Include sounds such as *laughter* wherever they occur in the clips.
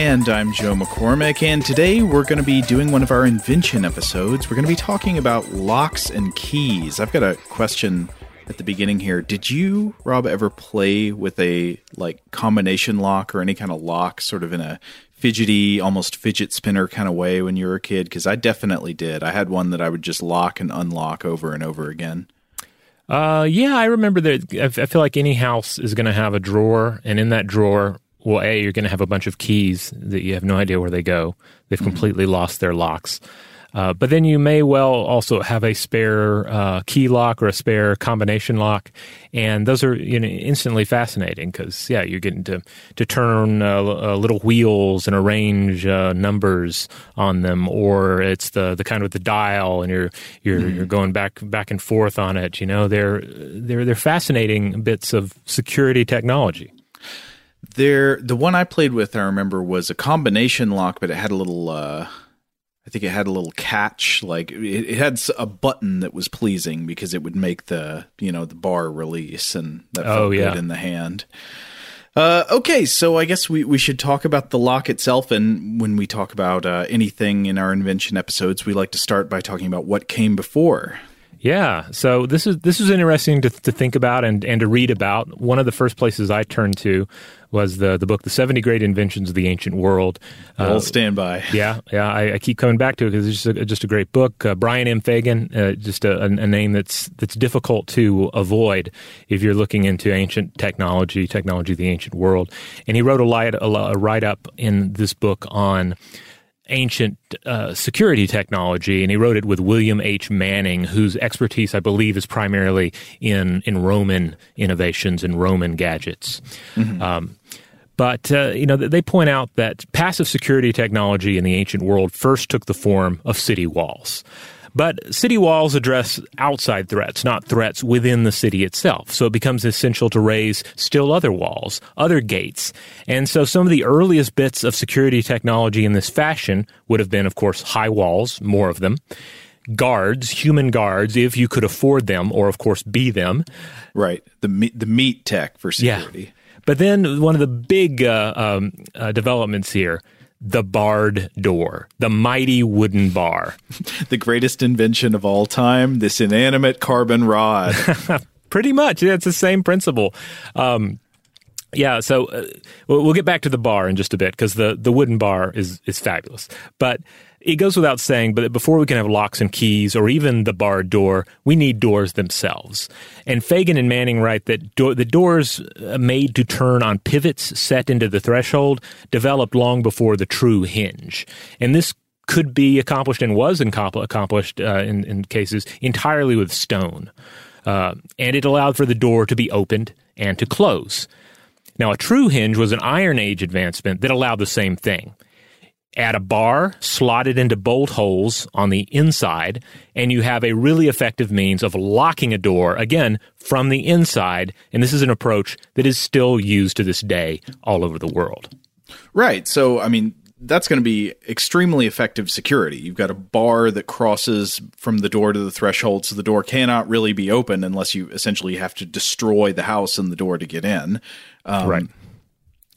And I'm Joe McCormick, and today we're going to be doing one of our invention episodes. We're going to be talking about locks and keys. I've got a question at the beginning here. Did you, Rob, ever play with a like combination lock or any kind of lock, sort of in a fidgety, almost fidget spinner kind of way when you were a kid? Because I definitely did. I had one that I would just lock and unlock over and over again. Uh, yeah, I remember that. I feel like any house is going to have a drawer, and in that drawer well, A, you're going to have a bunch of keys that you have no idea where they go. They've mm-hmm. completely lost their locks. Uh, but then you may well also have a spare uh, key lock or a spare combination lock, and those are you know instantly fascinating because yeah, you're getting to to turn uh, uh little wheels and arrange uh, numbers on them, or it's the the kind with the dial, and you're you're mm. you're going back back and forth on it. You know, they're they're they're fascinating bits of security technology. There, the one I played with, I remember, was a combination lock, but it had a little. Uh, I think it had a little catch. Like it, it, had a button that was pleasing because it would make the you know the bar release, and that felt oh, yeah. good in the hand. Uh, okay, so I guess we, we should talk about the lock itself. And when we talk about uh, anything in our invention episodes, we like to start by talking about what came before. Yeah, so this is this is interesting to, to think about and, and to read about. One of the first places I turned to was the the book, The Seventy Great Inventions of the Ancient World. I'll uh, stand by. *laughs* Yeah, yeah, I, I, keep coming back to it because it's just a, just a great book. Uh, Brian M. Fagan, uh, just a, a, name that's that's difficult to avoid if you're looking into ancient technology, technology of the ancient world. And he wrote a, light, a, a write up in this book on ancient uh, security technology, and he wrote it with William H. Manning, whose expertise, I believe, is primarily in in Roman innovations and Roman gadgets. Mm-hmm. Um, but uh, you know they point out that passive security technology in the ancient world first took the form of city walls. But city walls address outside threats, not threats within the city itself. So it becomes essential to raise still other walls, other gates. And so some of the earliest bits of security technology in this fashion would have been, of course, high walls, more of them guards, human guards, if you could afford them, or of course be them. Right. The meat, the meat tech for security. Yeah. But then one of the big uh, um, uh, developments here the barred door, the mighty wooden bar. *laughs* the greatest invention of all time, this inanimate carbon rod. *laughs* Pretty much. Yeah, it's the same principle. Um, yeah, so uh, we'll get back to the bar in just a bit because the, the wooden bar is, is fabulous. But it goes without saying, but before we can have locks and keys or even the barred door, we need doors themselves. And Fagan and Manning write that do- the doors uh, made to turn on pivots set into the threshold developed long before the true hinge. And this could be accomplished and was accomplished uh, in, in, cases entirely with stone. Uh, and it allowed for the door to be opened and to close. Now, a true hinge was an Iron Age advancement that allowed the same thing add a bar slotted into bolt holes on the inside, and you have a really effective means of locking a door, again, from the inside. And this is an approach that is still used to this day all over the world. Right. So, I mean, that's going to be extremely effective security. You've got a bar that crosses from the door to the threshold, so the door cannot really be open unless you essentially have to destroy the house and the door to get in. Um, right.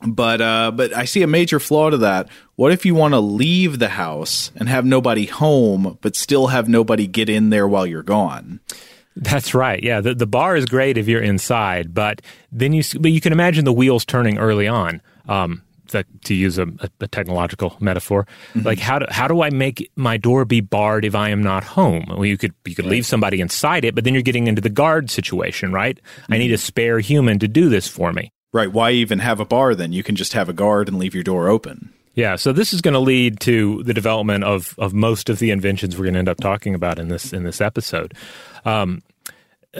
But uh, but I see a major flaw to that. What if you want to leave the house and have nobody home, but still have nobody get in there while you're gone? That's right. Yeah, the the bar is great if you're inside, but then you but you can imagine the wheels turning early on. Um, that, to use a, a technological metaphor, mm-hmm. like how do how do I make my door be barred if I am not home? Well, you could you could leave somebody inside it, but then you're getting into the guard situation, right? Mm-hmm. I need a spare human to do this for me. Right. Why even have a bar then? You can just have a guard and leave your door open. Yeah, so this is going to lead to the development of, of most of the inventions we're going to end up talking about in this in this episode. Um,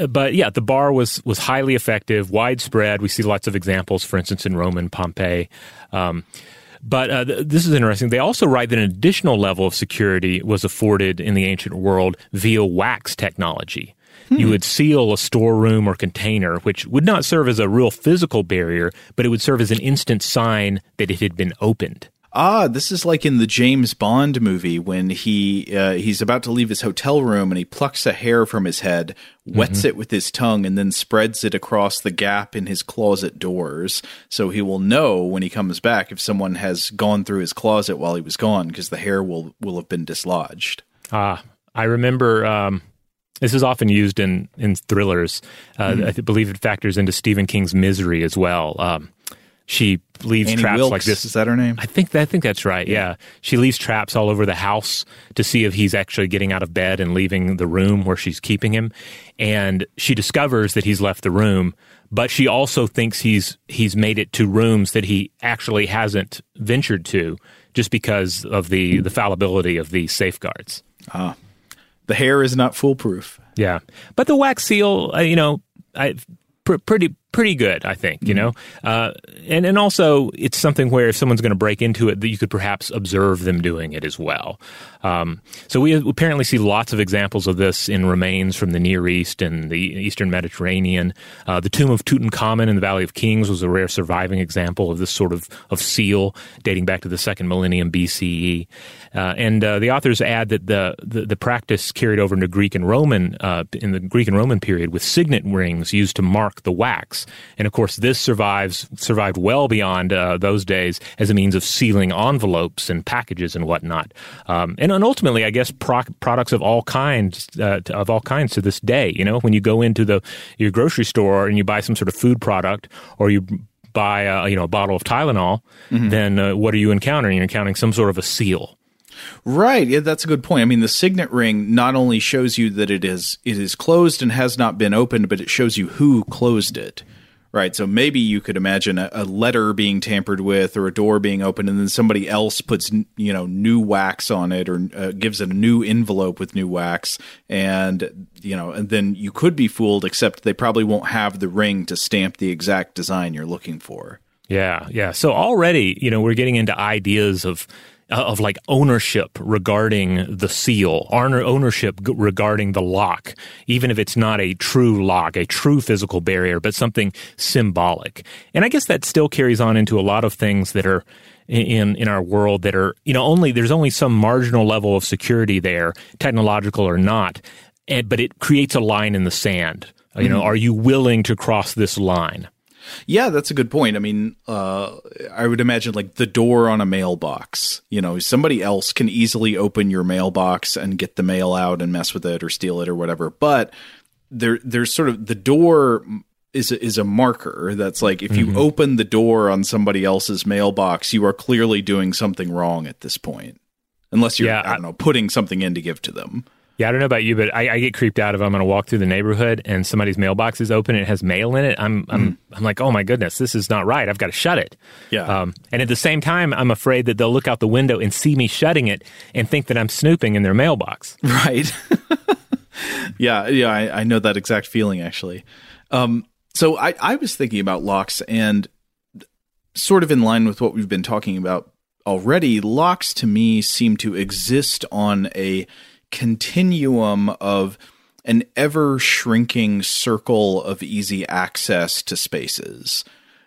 but yeah, the bar was was highly effective, widespread. We see lots of examples, for instance, in Rome and Pompeii. Um, but uh, th- this is interesting. They also write that an additional level of security was afforded in the ancient world via wax technology. Hmm. You would seal a storeroom or container, which would not serve as a real physical barrier, but it would serve as an instant sign that it had been opened. Ah, this is like in the James Bond movie when he uh, he's about to leave his hotel room and he plucks a hair from his head, wets mm-hmm. it with his tongue, and then spreads it across the gap in his closet doors, so he will know when he comes back if someone has gone through his closet while he was gone because the hair will will have been dislodged. Ah, I remember. Um, this is often used in in thrillers. Uh, mm-hmm. I believe it factors into Stephen King's Misery as well. Um, she leaves Annie traps Wilkes, like this. Is that her name? I think that, I think that's right. Yeah, she leaves traps all over the house to see if he's actually getting out of bed and leaving the room where she's keeping him. And she discovers that he's left the room, but she also thinks he's he's made it to rooms that he actually hasn't ventured to, just because of the the fallibility of the safeguards. Ah the hair is not foolproof. Yeah, but the wax seal, uh, you know, I pr- pretty pretty good, I think. You mm-hmm. know, uh, and and also it's something where if someone's going to break into it, that you could perhaps observe them doing it as well. Um, so we apparently see lots of examples of this in remains from the Near East and the Eastern Mediterranean. Uh, the tomb of Tutankhamun in the Valley of Kings was a rare surviving example of this sort of, of seal dating back to the second millennium BCE. Uh, and uh, the authors add that the, the, the, practice carried over into Greek and Roman uh, in the Greek and Roman period with signet rings used to mark the wax. And of course, this survives survived well beyond uh, those days as a means of sealing envelopes and packages and whatnot. Um, and and ultimately, I guess pro- products of all kinds uh, of all kinds to this day. You know, when you go into the your grocery store and you buy some sort of food product, or you buy a, you know a bottle of Tylenol, mm-hmm. then uh, what are you encountering? You're encountering some sort of a seal. Right. Yeah, that's a good point. I mean, the signet ring not only shows you that it is it is closed and has not been opened, but it shows you who closed it. Right. So maybe you could imagine a, a, letter being tampered with or a door being opened and then somebody else puts, you know, new wax on it or uh, gives it a new envelope with new wax. And, you know, and then you could be fooled, except they probably won't have the ring to stamp the exact design you're looking for. Yeah. Yeah. So already, you know, we're getting into ideas of of like ownership regarding the seal, ownership regarding the lock, even if it's not a true lock, a true physical barrier, but something symbolic. And I guess that still carries on into a lot of things that are in in our world that are you know only there's only some marginal level of security there, technological or not, and, but it creates a line in the sand. You know, mm-hmm. are you willing to cross this line? Yeah, that's a good point. I mean, uh, I would imagine like the door on a mailbox. You know, somebody else can easily open your mailbox and get the mail out and mess with it or steal it or whatever. But there, there's sort of the door is a, is a marker that's like if you mm-hmm. open the door on somebody else's mailbox, you are clearly doing something wrong at this point, unless you're yeah, I don't know putting something in to give to them. Yeah, I don't know about you, but I, I get creeped out if I'm going to walk through the neighborhood and somebody's mailbox is open and it has mail in it. I'm I'm mm. I'm like, oh my goodness, this is not right. I've got to shut it. Yeah. Um, and at the same time, I'm afraid that they'll look out the window and see me shutting it and think that I'm snooping in their mailbox. Right. *laughs* yeah, yeah, I, I, know that exact feeling actually. Um, so I I was thinking about locks and sort of in line with what we've been talking about already. Locks to me seem to exist on a continuum of an ever shrinking circle of easy access to spaces.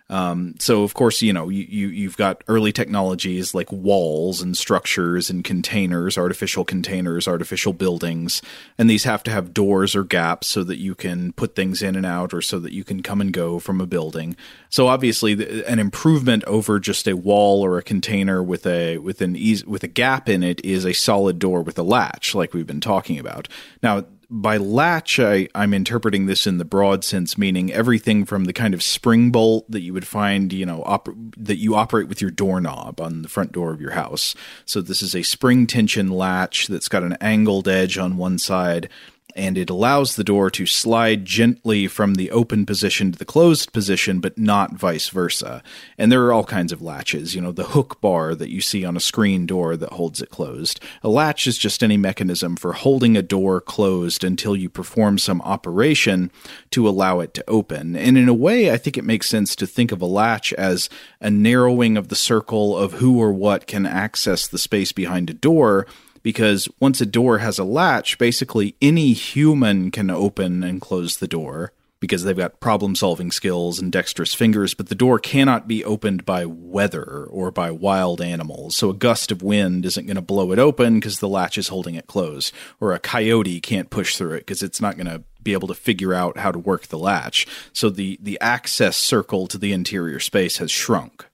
Um, so of course, you know, you, you, you've got early technologies like walls and structures and containers, artificial containers, artificial buildings, and these have to have doors or gaps so that you can put things in and out or so that you can come and go from a building. So obviously an improvement over just a wall or a container with a, with an easy, with a gap in it is a solid door with a latch like we've been talking about. Now, by latch, I, I'm interpreting this in the broad sense, meaning everything from the kind of spring bolt that you would find, you know, op- that you operate with your doorknob on the front door of your house. So this is a spring tension latch that's got an angled edge on one side and it allows the door to slide gently from the open position to the closed position, but not vice versa. And there are all kinds of latches, you know, the hook bar that you see on a screen door that holds it closed. A latch is just any mechanism for holding a door closed until you perform some operation to allow it to open. And in a way, I think it makes sense to think of a latch as a narrowing of the circle of who or what can access the space behind a door because once a door has a latch, basically any human can open and close the door because they've got problem solving skills and dexterous fingers, but the door cannot be opened by weather or by wild animals. So a gust of wind isn't going to blow it open because the latch is holding it closed, or a coyote can't push through it because it's not going to be able to figure out how to work the latch. So the the access circle to the interior space has shrunk.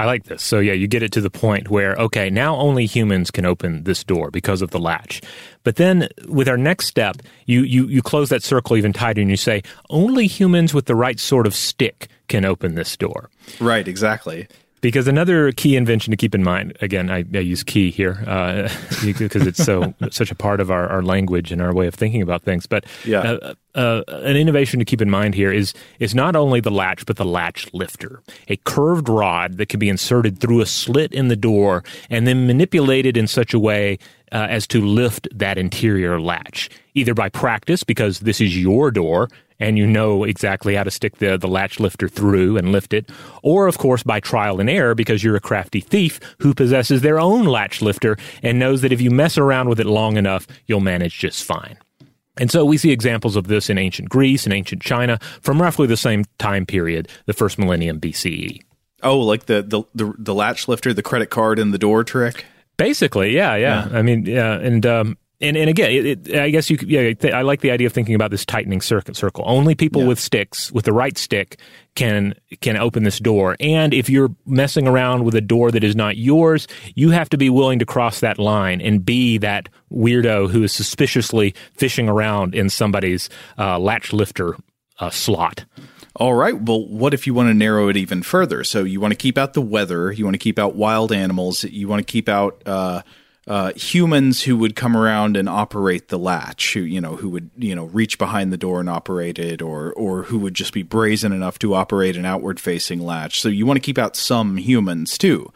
I like this. So yeah, you get it to the point where okay, now only humans can open this door because of the latch. But then with our next step, you you you close that circle even tighter and you say only humans with the right sort of stick can open this door. Right, exactly. Because another key invention to keep in mind, again, I, I use key here uh, *laughs* because it's so *laughs* such a part of our, our language and our way of thinking about things. But yeah. Uh, uh, an innovation to keep in mind here is is not only the latch but the latch lifter, a curved rod that can be inserted through a slit in the door and then manipulated in such a way uh, as to lift that interior latch, either by practice because this is your door and you know exactly how to stick the, the latch lifter through and lift it, or of course by trial and error because you're a crafty thief who possesses their own latch lifter and knows that if you mess around with it long enough, you'll manage just fine. And so we see examples of this in ancient Greece and ancient China from roughly the same time period, the first millennium BCE. Oh, like the the the, the latch lifter, the credit card in the door trick. Basically, yeah, yeah. yeah. I mean, yeah, and um, and and again, it, it, I guess you could, yeah, I like the idea of thinking about this tightening circuit circle. Only people yeah. with sticks, with the right stick, can can open this door. And if you're messing around with a door that is not yours, you have to be willing to cross that line and be that weirdo who is suspiciously fishing around in somebody's uh, latch lifter uh, slot. All right. Well, what if you want to narrow it even further? So you want to keep out the weather, you want to keep out wild animals, you want to keep out. Uh, uh, humans who would come around and operate the latch, who you know, who would you know reach behind the door and operate it, or or who would just be brazen enough to operate an outward facing latch. So you want to keep out some humans too.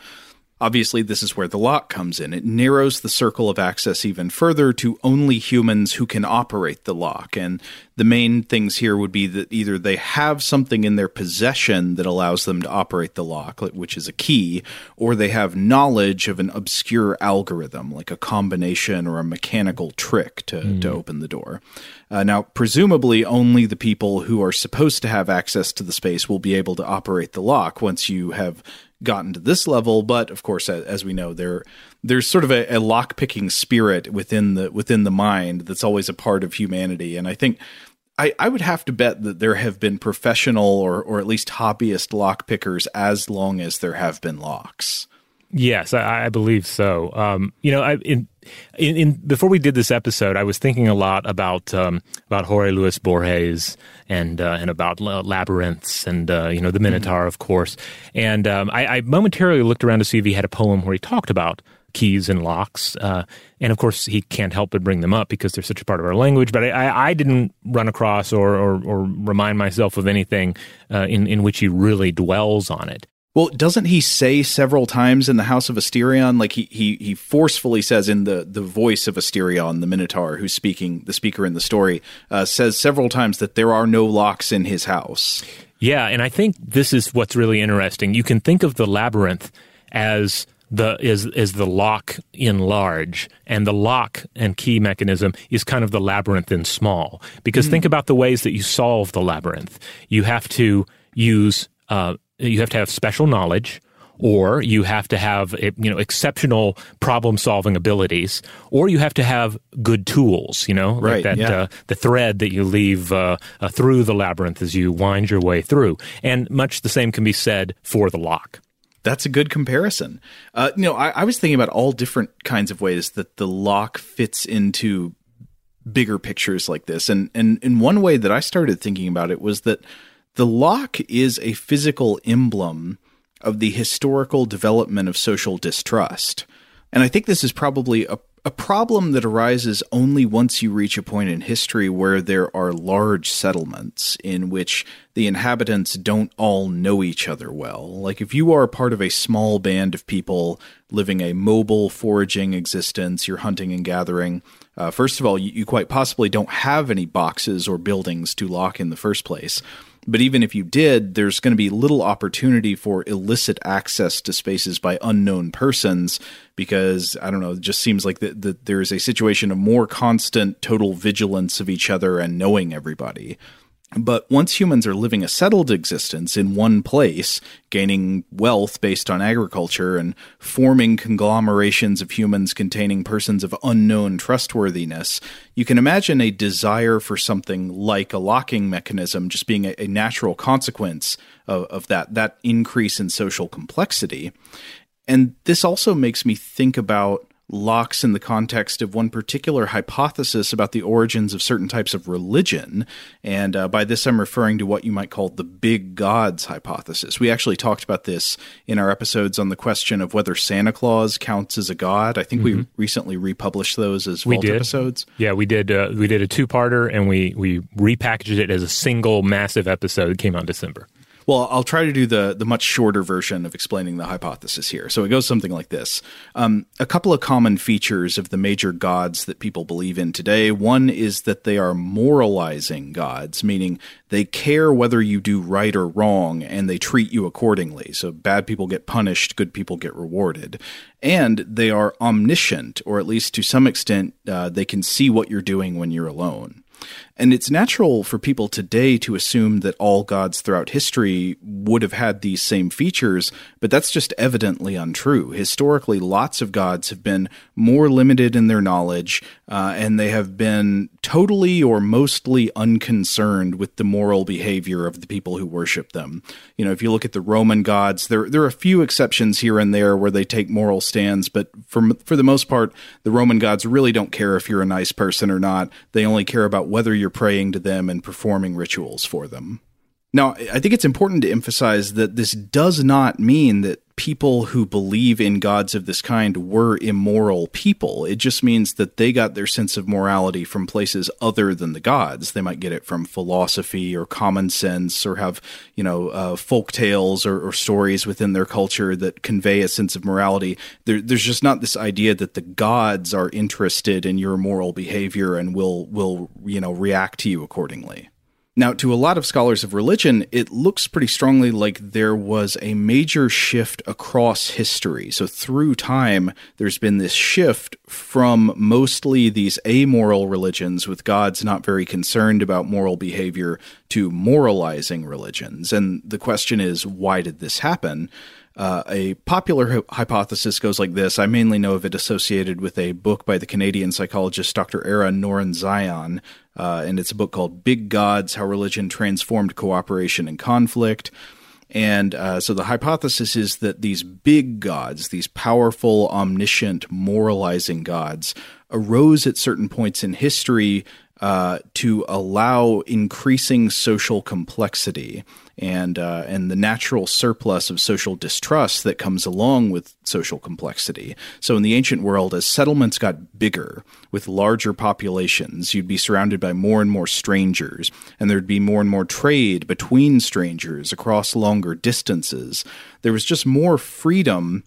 Obviously, this is where the lock comes in. It narrows the circle of access even further to only humans who can operate the lock. And the main things here would be that either they have something in their possession that allows them to operate the lock, which is a key, or they have knowledge of an obscure algorithm, like a combination or a mechanical trick to, mm. to open the door. Uh, now, presumably, only the people who are supposed to have access to the space will be able to operate the lock once you have gotten to this level, but of course, as we know, there there's sort of a, a lock picking spirit within the within the mind that's always a part of humanity, and I think I, I would have to bet that there have been professional or, or at least hobbyist lock pickers as long as there have been locks. Yes, I, I believe so. Um, you know, I, in, in, in, before we did this episode, I was thinking a lot about um, about Jorge Luis Borges and uh, and about labyrinths and uh, you know the Minotaur, mm-hmm. of course. And um, I, I, momentarily looked around to see if he had a poem where he talked about keys and locks. Uh, and of course, he can't help but bring them up because they're such a part of our language. But I, I didn't run across or, or, or, remind myself of anything uh, in in which he really dwells on it. Well, doesn't he say several times in the House of Asterion, like he he he forcefully says in the the voice of Asterion, the Minotaur, who's speaking, the speaker in the story, uh, says several times that there are no locks in his house. Yeah, and I think this is what's really interesting. You can think of the labyrinth as the is is the lock in large and the lock and key mechanism is kind of the labyrinth in small because mm. think about the ways that you solve the labyrinth you have to use uh, you have to have special knowledge or you have to have you know exceptional problem solving abilities or you have to have good tools you know right, like that yeah. uh, the thread that you leave uh, uh, through the labyrinth as you wind your way through and much the same can be said for the lock that's a good comparison. Uh, you know, I, I was thinking about all different kinds of ways that the lock fits into bigger pictures like this, and and in one way that I started thinking about it was that the lock is a physical emblem of the historical development of social distrust. And I think this is probably a, a problem that arises only once you reach a point in history where there are large settlements in which the inhabitants don't all know each other well. Like if you are part of a small band of people living a mobile, foraging existence, you're hunting and gathering. Uh, first of all, you, you quite possibly don't have any boxes or buildings to lock in the first place. But even if you did, there's going to be little opportunity for illicit access to spaces by unknown persons because, I don't know, it just seems like that the, there is a situation of more constant total vigilance of each other and knowing everybody. But once humans are living a settled existence in one place, gaining wealth based on agriculture and forming conglomerations of humans containing persons of unknown trustworthiness, you can imagine a desire for something like a locking mechanism just being a, a natural consequence of, of that, that increase in social complexity. And this also makes me think about locks in the context of one particular hypothesis about the origins of certain types of religion. And uh, by this, I'm referring to what you might call the big gods hypothesis. We actually talked about this in our episodes on the question of whether Santa Claus counts as a god. I think mm-hmm. we recently republished those as we did. episodes. Yeah, we did. Uh, we did a two-parter, and we we repackaged it as a single massive episode. It came out in December. Well, I'll try to do the the much shorter version of explaining the hypothesis here. So it goes something like this: um, a couple of common features of the major gods that people believe in today. One is that they are moralizing gods, meaning they care whether you do right or wrong, and they treat you accordingly. So bad people get punished, good people get rewarded, and they are omniscient, or at least to some extent, uh, they can see what you're doing when you're alone. And it's natural for people today to assume that all gods throughout history would have had these same features, but that's just evidently untrue. Historically, lots of gods have been more limited in their knowledge, uh, and they have been totally or mostly unconcerned with the moral behavior of the people who worship them. You know, if you look at the Roman gods, there there are a few exceptions here and there where they take moral stands, but for for the most part, the Roman gods really don't care if you're a nice person or not. They only care about whether you're praying to them and performing rituals for them. Now, I think it's important to emphasize that this does not mean that people who believe in gods of this kind were immoral people. It just means that they got their sense of morality from places other than the gods. They might get it from philosophy or common sense or have, you know, uh, folk tales or, or, stories within their culture that convey a sense of morality. There, there's just not this idea that the gods are interested in your moral behavior and will, will, you know, react to you accordingly. Now, to a lot of scholars of religion, it looks pretty strongly like there was a major shift across history. So, through time, there's been this shift from mostly these amoral religions with gods not very concerned about moral behavior to moralizing religions. And the question is, why did this happen? Uh, a popular hypothesis goes like this. I mainly know of it associated with a book by the Canadian psychologist Dr. Ara Norenzayan, uh, and it's a book called Big Gods How Religion Transformed Cooperation and Conflict. And uh, so the hypothesis is that these big gods, these powerful, omniscient, moralizing gods, arose at certain points in history uh, to allow increasing social complexity and uh, and the natural surplus of social distrust that comes along with social complexity. So in the ancient world, as settlements got bigger with larger populations, you'd be surrounded by more and more strangers, and there'd be more and more trade between strangers across longer distances. There was just more freedom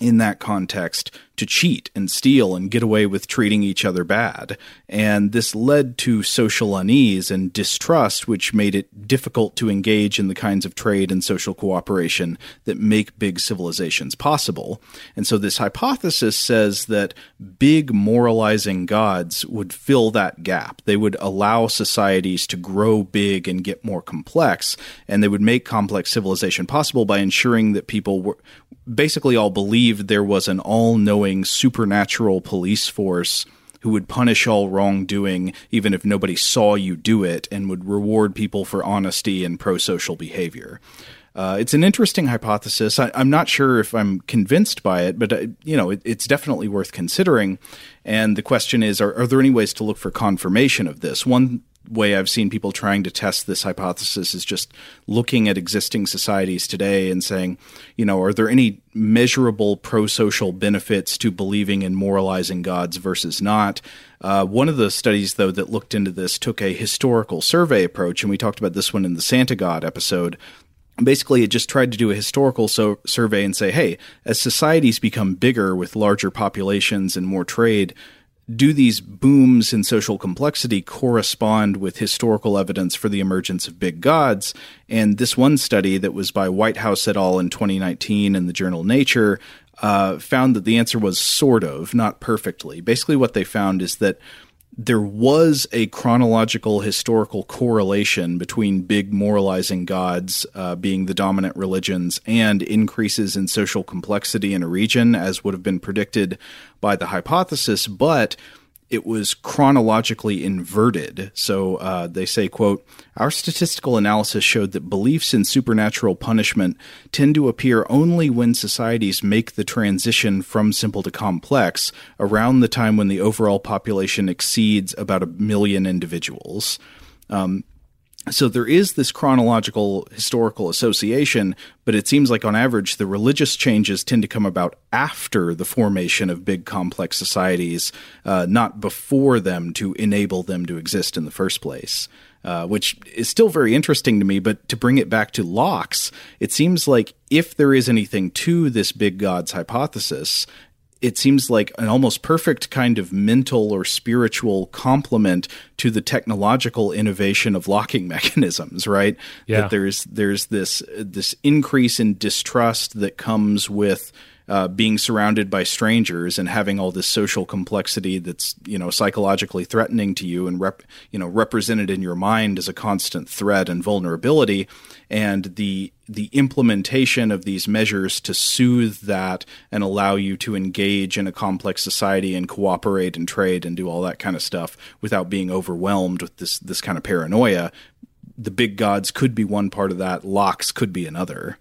in that context to cheat and steal and get away with treating each other bad. And this led to social unease and distrust, which made it difficult to engage in the kinds of trade and social cooperation that make big civilizations possible. And so this hypothesis says that big moralizing gods would fill that gap. They would allow societies to grow big and get more complex, and they would make complex civilization possible by ensuring that people were basically all believed there was an all knowing supernatural police force who would punish all wrongdoing even if nobody saw you do it and would reward people for honesty and pro social behavior. Uh, it's an interesting hypothesis. I, am not sure if I'm convinced by it, but uh, you know, it, it's definitely worth considering. And the question is, are, are, there any ways to look for confirmation of this? One way I've seen people trying to test this hypothesis is just looking at existing societies today and saying, you know, are there any measurable pro social benefits to believing in moralizing gods versus not? Uh, one of the studies, though, that looked into this took a historical survey approach, and we talked about this one in the Santa God episode. Basically, it just tried to do a historical so- survey and say, hey, as societies become bigger with larger populations and more trade, do these booms in social complexity correspond with historical evidence for the emergence of big gods? And this one study that was by Whitehouse et al. in 2019 in the journal Nature uh, found that the answer was sort of, not perfectly. Basically, what they found is that there was a chronological historical correlation between big moralizing gods uh, being the dominant religions and increases in social complexity in a region, as would have been predicted by the hypothesis, but it was chronologically inverted. So uh, they say, quote, our statistical analysis showed that beliefs in supernatural punishment tend to appear only when societies make the transition from simple to complex around the time when the overall population exceeds about a million individuals. Um, so there is this chronological historical association, but it seems like on average the religious changes tend to come about after the formation of big complex societies, uh, not before them to enable them to exist in the first place. Uh, which is still very interesting to me. But to bring it back to locks, it seems like if there is anything to this big gods hypothesis, it seems like an almost perfect kind of mental or spiritual complement to the technological innovation of locking *laughs* mechanisms right yeah. that there's there's this this increase in distrust that comes with uh, being surrounded by strangers and having all this social complexity that's you know psychologically threatening to you and rep, you know represented in your mind as a constant threat and vulnerability. And the the implementation of these measures to soothe that and allow you to engage in a complex society and cooperate and trade and do all that kind of stuff without being overwhelmed with this this kind of paranoia the big gods could be one part of that locks could be another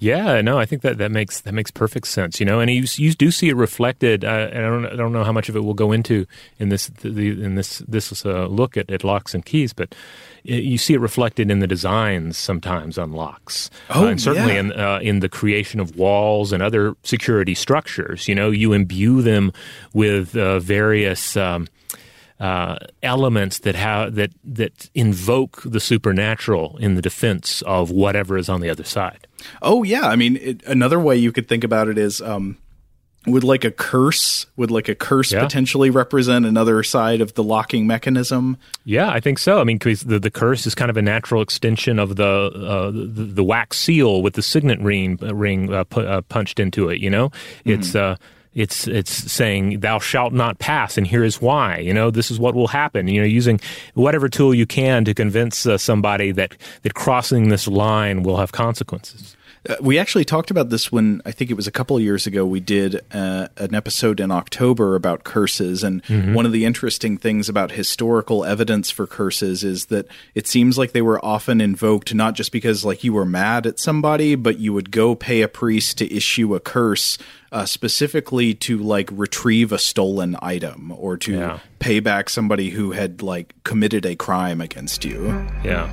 yeah, no, I think that, that makes that makes perfect sense. You know, and you you do see it reflected. Uh, and I don't I don't know how much of it we'll go into in this the, in this this uh, look at, at locks and keys, but you see it reflected in the designs sometimes on locks. Oh, uh, and certainly yeah. in uh, in the creation of walls and other security structures. You know, you imbue them with uh, various. Um, uh, elements that have that that invoke the supernatural in the defense of whatever is on the other side. Oh yeah, I mean it, another way you could think about it is um, would like a curse would like a curse Yeah. potentially represent another side of the locking mechanism? Yeah, I think so. I mean, 'cause the, the curse is kind of a natural extension of the uh, the, the wax seal with the signet ring uh, ring uh, uh, punched into it. You know, it's uh, it's it's saying thou shalt not pass, and here is why. You know, this is what will happen. You know, using whatever tool you can to convince uh, somebody that that crossing this line will have consequences. Uh, we actually talked about this when I think it was a couple of years ago. We did uh, an episode in October about curses, and Mm-hmm. one of the interesting things about historical evidence for curses is that it seems like they were often invoked not just because like you were mad at somebody, but you would go pay a priest to issue a curse uh, specifically to like retrieve a stolen item or to Yeah. pay back somebody who had like committed a crime against you. Yeah.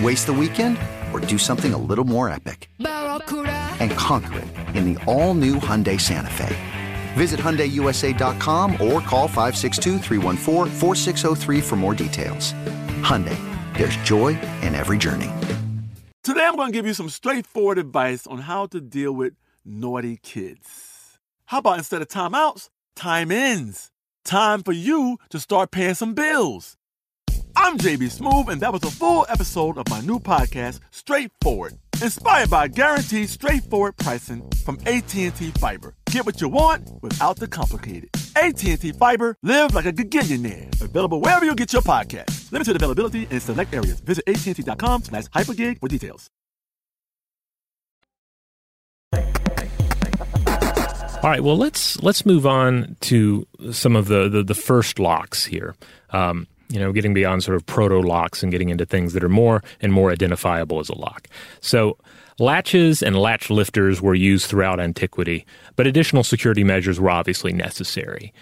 Waste the weekend or do something a little more epic? And conquer it in the all new Hyundai Santa Fe. Visit HyundaiUSA.com or call 562-314-4603 for more details. Hyundai, there's joy in every journey. Today, I'm going to give you some straightforward advice on how to deal with naughty kids. How about instead of timeouts, time ins? Time for you to start paying some bills. I'm JB Smoove, and that was a full episode of my new podcast, Straightforward, inspired by guaranteed straightforward pricing from AT&T Fiber. Get what you want without the complicated. AT&T Fiber, live like a gigillionaire. Available wherever you get your podcast. Limited availability in select areas. Visit AT&T.com slash hypergig for details. All right, well let's let's move on to some of the the, the first locks here. Um, you know, getting beyond sort of proto locks and getting into things that are more and more identifiable as a lock. So, latches and latch lifters were used throughout antiquity, but additional security measures were obviously necessary.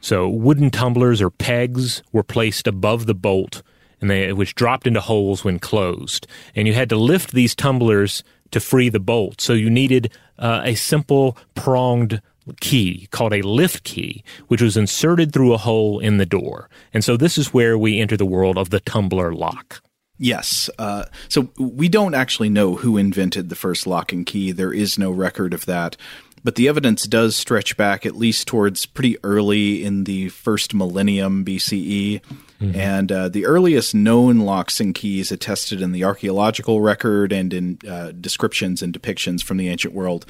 So, wooden tumblers or pegs were placed above the bolt, and they which dropped into holes when closed, and you had to lift these tumblers to free the bolt. So, you needed uh, a simple pronged key called a lift key, which was inserted through a hole in the door. And so this is where we enter the world of the tumbler lock. Yes. Uh, so we don't actually know who invented the first lock and key. There is no record of that. But the evidence does stretch back at least towards pretty early in the first millennium BCE. Mm-hmm. And uh, the earliest known locks and keys attested in the archaeological record and in uh, descriptions and depictions from the ancient world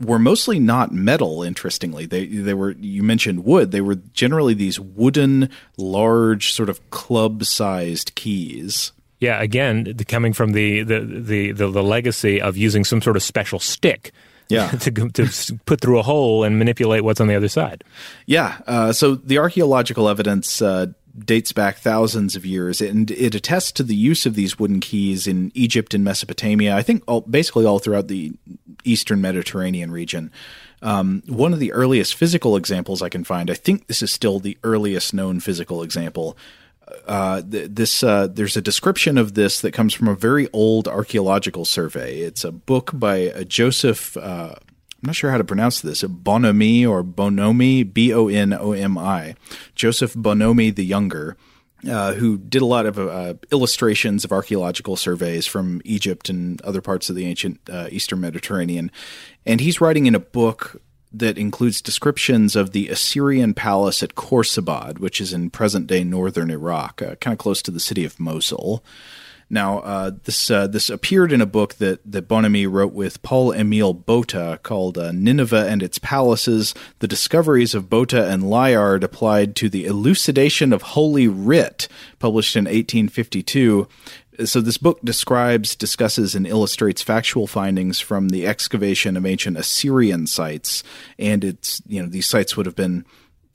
were mostly not metal. Interestingly, they they were you mentioned wood. They were generally these wooden, large, sort of club-sized keys. Yeah, again, coming from the the, the the the legacy of using some sort of special stick yeah. *laughs* to, to put through a hole and manipulate what's on the other side. Yeah. Uh, so the archaeological evidence uh, dates back thousands of years, and it attests to the use of these wooden keys in Egypt and Mesopotamia. I think all, basically all throughout the eastern Mediterranean region. Um, one of the earliest physical examples I can find, I think this is still the earliest known physical example, uh, this uh, there's a description of this that comes from a very old archaeological survey. It's a book by uh, Joseph. Uh, I'm not sure how to pronounce this. Bonomi or Bonomi, B O N O M I. Joseph Bonomi the Younger. Who did a lot of illustrations of archaeological surveys from Egypt and other parts of the ancient Eastern Mediterranean. And he's writing in a book that includes descriptions of the Assyrian palace at Khorsabad, which is in present day northern Iraq, uh, kind of close to the city of Mosul. Now, uh, this uh, this appeared in a book that that Bonomi wrote with Paul Emile Botta called uh, Nineveh and its Palaces: The Discoveries of Botta and Layard Applied to the Elucidation of Holy Writ, published in 1852 so this book describes, discusses, and illustrates factual findings from the excavation of ancient Assyrian sites, and it's you know these sites would have been,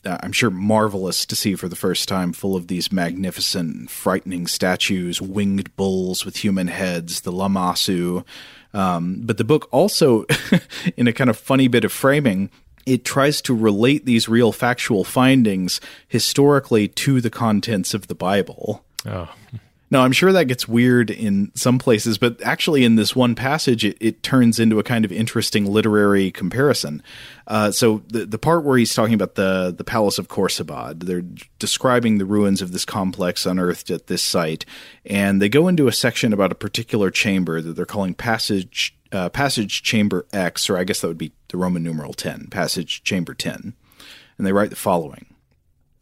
uh, I'm sure, marvelous to see for the first time, full of these magnificent, frightening statues, winged bulls with human heads, the Lamassu. Um, but the book also, *laughs* in a kind of funny bit of framing, it tries to relate these real factual findings historically to the contents of the Bible. Oh. No, I'm sure that gets weird in some places, but actually, in this one passage, it, it turns into a kind of interesting literary comparison. Uh, so the the part where he's talking about the the palace of Khorsabad, they're describing the ruins of this complex unearthed at this site, and they go into a section about a particular chamber that they're calling passage uh, passage chamber X, or I guess that would be the Roman numeral ten, passage chamber ten, and they write the following.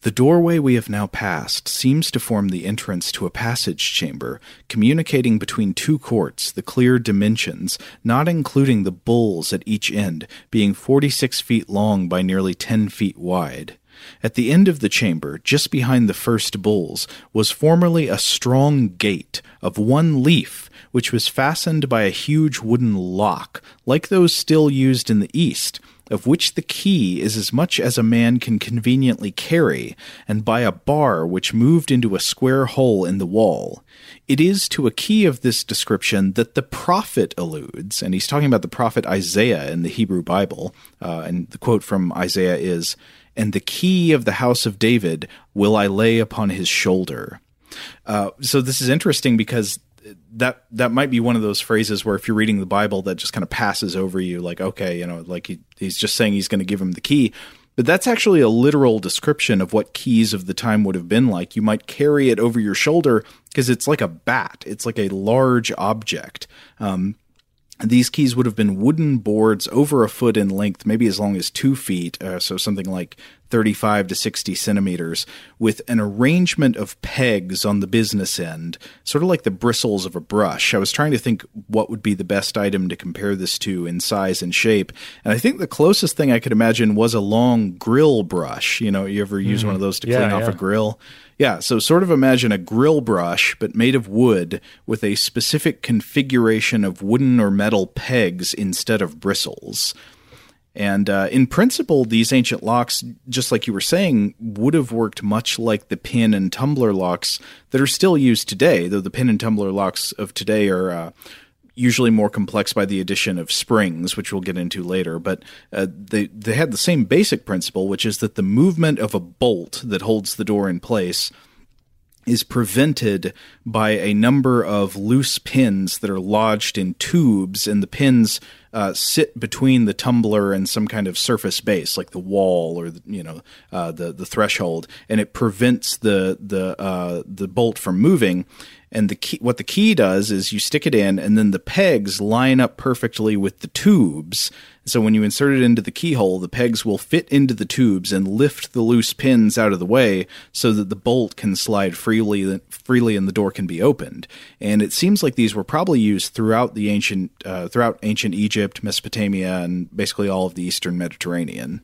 The doorway we have now passed seems to form the entrance to a passage chamber, communicating between two courts, the clear dimensions, not including the bulls at each end, being 46 feet long by nearly 10 feet wide. At the end of the chamber, just behind the first bulls, was formerly a strong gate of one leaf, which was fastened by a huge wooden lock, like those still used in the East of which the key is as much as a man can conveniently carry, and by a bar which moved into a square hole in the wall. It is to a key of this description that the prophet alludes, and he's talking about the prophet Isaiah in the Hebrew Bible, uh, and the quote from Isaiah is, And the key of the house of David will I lay upon his shoulder. Uh, so this is interesting because that that might be one of those phrases where if you're reading the Bible, that just kind of passes over you, like okay, you know, like he, he's just saying he's going to give him the key. But that's actually a literal description of what keys of the time would have been like. You might carry it over your shoulder because it's like a bat. It's like a large object. Um, these keys would have been wooden boards over a foot in length, maybe as long as two feet, uh, so something like 35 to 60 centimeters, with an arrangement of pegs on the business end, sort of like the bristles of a brush. I was trying to think what would be the best item to compare this to in size and shape, and I think the closest thing I could imagine was a long grill brush. You know, you ever use mm-hmm. one of those to clean yeah, off yeah. a grill? Yeah, so sort of imagine a grill brush, but made of wood with a specific configuration of wooden or metal pegs instead of bristles. And uh, in principle, these ancient locks, just like you were saying, would have worked much like the pin and tumbler locks that are still used today, though the pin and tumbler locks of today are. Uh, usually more complex by the addition of springs, which we'll get into later. But uh, they they had the same basic principle, which is that the movement of a bolt that holds the door in place is prevented by a number of loose pins that are lodged in tubes, and the pins uh, sit between the tumbler and some kind of surface base, like the wall or the, you know uh, the the threshold, and it prevents the the uh, the bolt from moving. And the key, what the key does is you stick it in, and then the pegs line up perfectly with the tubes. So when you insert it into the keyhole, the pegs will fit into the tubes and lift the loose pins out of the way, so that the bolt can slide freely, freely, and the door can be opened. And it seems like these were probably used throughout the ancient, uh, throughout ancient Egypt, Mesopotamia, and basically all of the Eastern Mediterranean.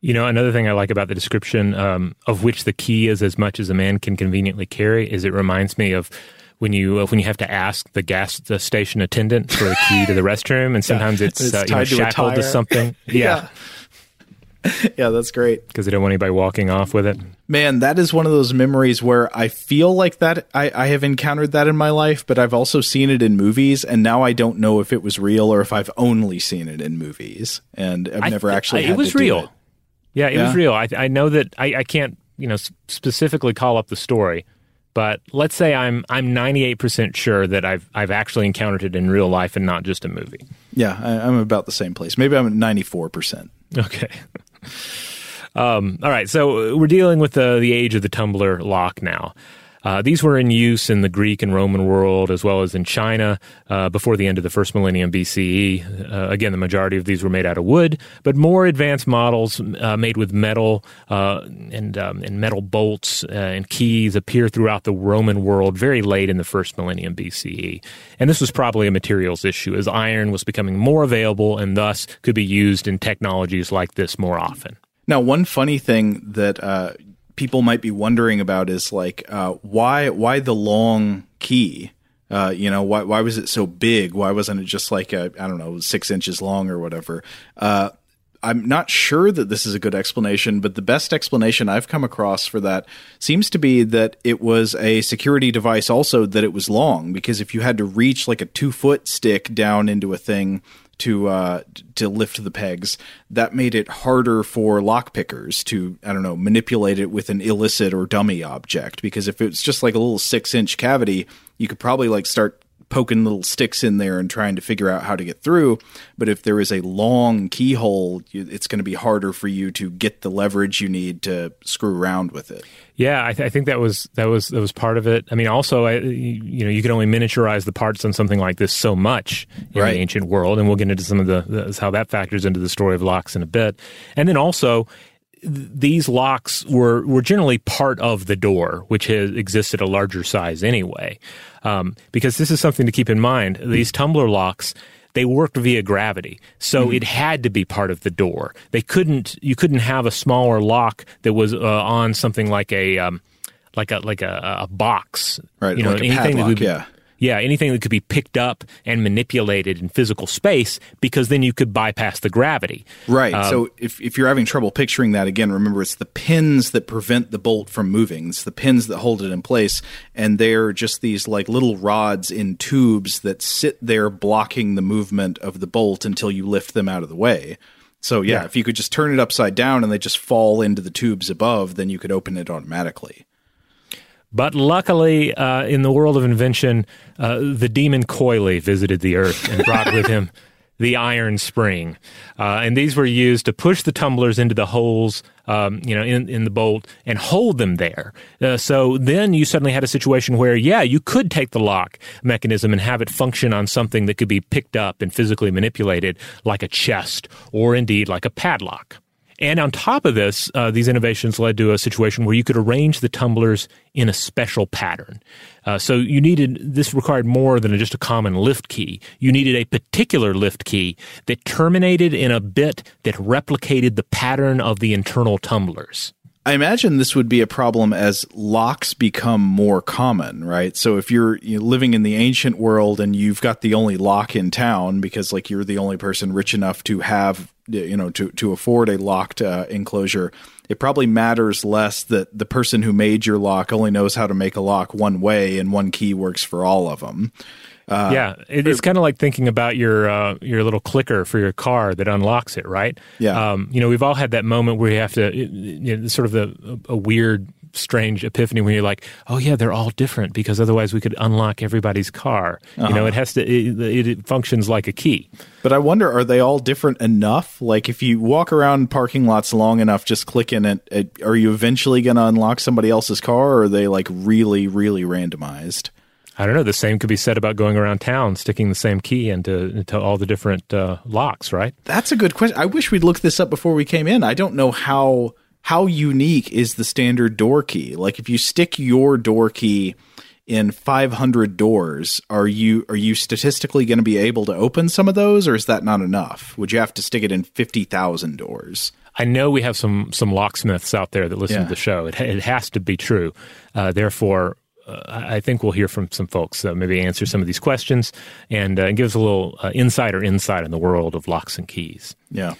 You know, another thing I like about the description um, of which the key is as much as a man can conveniently carry is it reminds me of when you uh, when you have to ask the gas the station attendant for the key to the *laughs* restroom, and sometimes yeah. it's, it's uh, you know, shackled to, to something. *laughs* yeah. yeah. *laughs* yeah, that's great. Because they don't want anybody walking off with it. Man, that is one of those memories where I feel like that I, I have encountered that in my life, but I've also seen it in movies, and now I don't know if it was real or if I've only seen it in movies, and I've never actually. I, it was real. It. Yeah, it yeah. was real. I, I know that I, I can't you know specifically call up the story, but let's say I'm I'm 98% sure that I've I've actually encountered it in real life and not just a movie. Yeah, I, am about the same place. Maybe I'm at 94%. Okay. *laughs* um, all right, so we're dealing with the the age of the tumbler lock now. Uh, these were in use in the Greek and Roman world as well as in China uh, before the end of the first millennium BCE. Uh, again, the majority of these were made out of wood, but more advanced models uh, made with metal uh, and, um, and metal bolts uh, and keys appear throughout the Roman world very late in the first millennium BCE. And this was probably a materials issue as iron was becoming more available and thus could be used in technologies like this more often. Now, one funny thing that people might be wondering about is like uh, why why the long key? Uh, you know why why was it so big? Why wasn't it just like I don't know six inches long or whatever? Uh, I'm not sure that this is a good explanation, but the best explanation I've come across for that seems to be that it was a security device also that it was long because if you had to reach like a two foot stick down into a thing to uh, to lift the pegs, that made it harder for lockpickers to I don't know manipulate it with an illicit or dummy object. Because if it's just like a little six inch cavity, you could probably like start poking little sticks in there and trying to figure out how to get through. But if there is a long keyhole, it's going to be harder for you to get the leverage you need to screw around with it. Yeah, I, th- I think that was that was that was part of it. I mean, also, I, you know, you can only miniaturize the parts on something like this so much in right. the ancient world, and we'll get into some of the, the how that factors into the story of locks in a bit. And then also, these locks were were generally part of the door, which has existed a larger size anyway. Um, because this is something to keep in mind. These tumbler locks they worked via gravity, so mm-hmm. it had to be part of the door. They couldn't you couldn't have a smaller lock that was uh, on something like a um, like a like a, a box, right? You know, like anything padlock, that would yeah yeah, anything that could be picked up and manipulated in physical space because then you could bypass the gravity. Right. Um, so if, if you're having trouble picturing that, again, remember it's the pins that prevent the bolt from moving. It's the pins that hold it in place. And they're just these like little rods in tubes that sit there blocking the movement of the bolt until you lift them out of the way. So yeah, yeah. if you could just turn it upside down and they just fall into the tubes above, then you could open it automatically. But luckily, uh, in the world of invention, uh, the demon Coily visited the earth and brought with him *laughs* the iron spring. Uh, and these were used to push the tumblers into the holes, um, you know, in, in the bolt and hold them there. Uh, so then you suddenly had a situation where, yeah, you could take the lock mechanism and have it function on something that could be picked up and physically manipulated, like a chest or indeed like a padlock. And on top of this, uh, these innovations led to a situation where you could arrange the tumblers in a special pattern. Uh, so you needed this required more than just a common lift key. You needed a particular lift key that terminated in a bit that replicated the pattern of the internal tumblers. I imagine this would be a problem as locks become more common, right? So if you're, you're, living in the ancient world and you've got the only lock in town because like you're the only person rich enough to have you know to to afford a locked uh, enclosure, it probably matters less that the person who made your lock only knows how to make a lock one way and one key works for all of them. Uh, yeah, it, it's kind of like thinking about your uh, your little clicker for your car that unlocks it, right? Yeah. Um, you know, we've all had that moment where you have to, you know, sort of the a weird strange epiphany when you're like, oh yeah, they're all different because otherwise we could unlock everybody's car. You know, it has to. It, it functions like a key. But I wonder, are they all different enough? Like, if you walk around parking lots long enough, just clicking it, it are you eventually going to unlock somebody else's car, or are they like really, really randomized? I don't know. The same could be said about going around town, sticking the same key into, into all the different uh, locks, right? That's a good question. I wish we'd looked this up before we came in. I don't know how how unique is the standard door key. Like, if you stick your door key in 500 doors, are you are you statistically going to be able to open some of those, or is that not enough? Would you have to stick it in 50,000 doors? I know we have some some locksmiths out there that listen Yeah. to the show. It, it has to be true. Uh, therefore, uh, I think we'll hear from some folks that maybe answer some of these questions and uh, give us a little uh, insider insight in the world of locks and keys. Yeah.